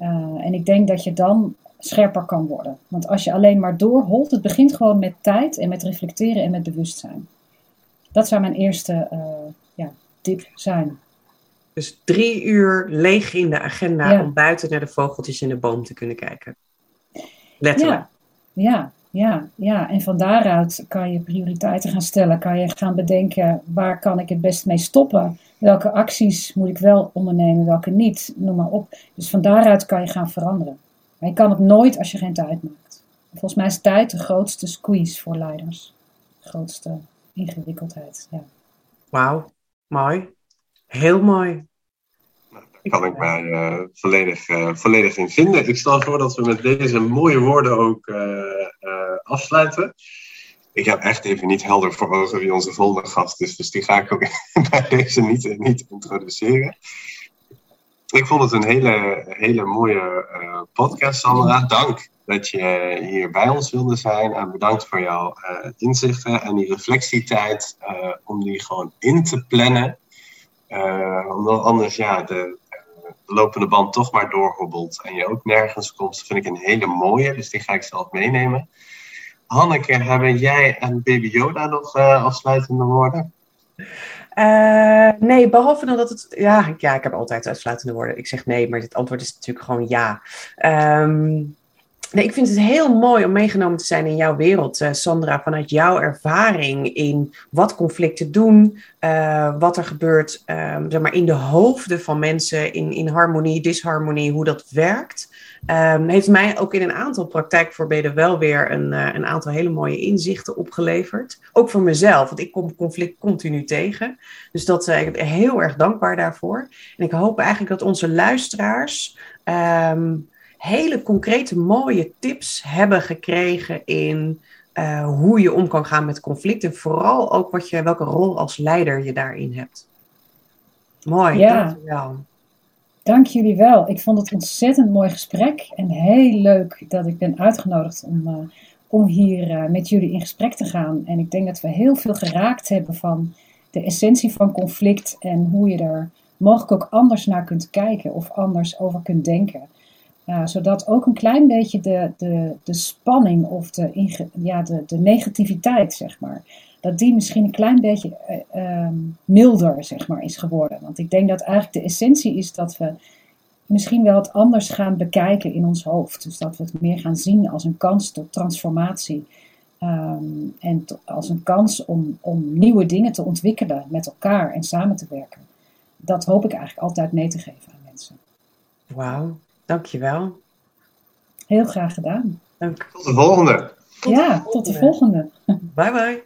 Uh, en ik denk dat je dan scherper kan worden. Want als je alleen maar doorholt, het begint gewoon met tijd en met reflecteren en met bewustzijn. Dat zou mijn eerste uh, ja, tip zijn. Dus drie uur leeg in de agenda om buiten naar de vogeltjes in de boom te kunnen kijken. Letterlijk. Ja, ja. Ja, ja, en van daaruit kan je prioriteiten gaan stellen. Kan je gaan bedenken waar kan ik het best mee stoppen? Welke acties moet ik wel ondernemen, welke niet? Noem maar op. Dus van daaruit kan je gaan veranderen. Maar je kan het nooit als je geen tijd maakt. Volgens mij is tijd de grootste squeeze voor leiders. De grootste ingewikkeldheid. Ja. Wauw, mooi. Heel mooi. Kan ik mij uh, volledig, uh, volledig in vinden. Ik stel voor dat we met deze mooie woorden ook uh, afsluiten. Ik heb echt even niet helder voor ogen wie onze volgende gast is, dus die ga ik ook bij deze niet, niet introduceren. Ik vond het een hele, hele mooie uh, podcast, Sandra. Dank dat je hier bij ons wilde zijn. En bedankt voor jouw uh, inzichten en die reflectietijd uh, om die gewoon in te plannen. omdat anders ja, de, de, lopende band toch maar doorhobbelt en je ook nergens komt. Vind ik een hele mooie, dus die ga ik zelf meenemen. Hanneke, hebben jij en Baby Yoda nog uh, afsluitende woorden? Uh, nee, behalve dan dat het. Ja, ja, ik heb altijd afsluitende woorden. Ik zeg nee, maar het antwoord is natuurlijk gewoon ja. Um, Nee, ik vind het heel mooi om meegenomen te zijn in jouw wereld, uh, Sandra, vanuit jouw ervaring in wat conflicten doen, uh, wat er gebeurt um, zeg maar in de hoofden van mensen, in, in harmonie, disharmonie, hoe dat werkt. Um, heeft mij ook in een aantal praktijkvoorbeelden wel weer een, uh, een aantal hele mooie inzichten opgeleverd. Ook voor mezelf, want ik kom conflict continu tegen. Dus dat, ik ben heel erg dankbaar daarvoor. En ik hoop eigenlijk dat onze luisteraars. Um, hele concrete mooie tips hebben gekregen in uh, hoe je om kan gaan met conflicten. Vooral ook wat je, welke rol als leider je daarin hebt. Mooi, ja. dankjewel. Dank jullie wel. Ik vond het een ontzettend mooi gesprek. En heel leuk dat ik ben uitgenodigd om, uh, om hier uh, met jullie in gesprek te gaan. En ik denk dat we heel veel geraakt hebben van de essentie van conflict en hoe je er mogelijk ook anders naar kunt kijken of anders over kunt denken. Zodat ook een klein beetje de, de, de spanning of de, ja, de, de negativiteit, zeg maar, dat die misschien een klein beetje uh, um, milder, zeg maar, is geworden. Want ik denk dat eigenlijk de essentie is dat we misschien wel het anders gaan bekijken in ons hoofd. Dus dat we het meer gaan zien als een kans tot transformatie. Um, en als een kans om, om nieuwe dingen te ontwikkelen met elkaar en samen te werken. Dat hoop ik eigenlijk altijd mee te geven aan mensen. Wauw. Dankjewel. Heel graag gedaan. Dank. Tot de volgende. Ja, tot de volgende. Bye bye.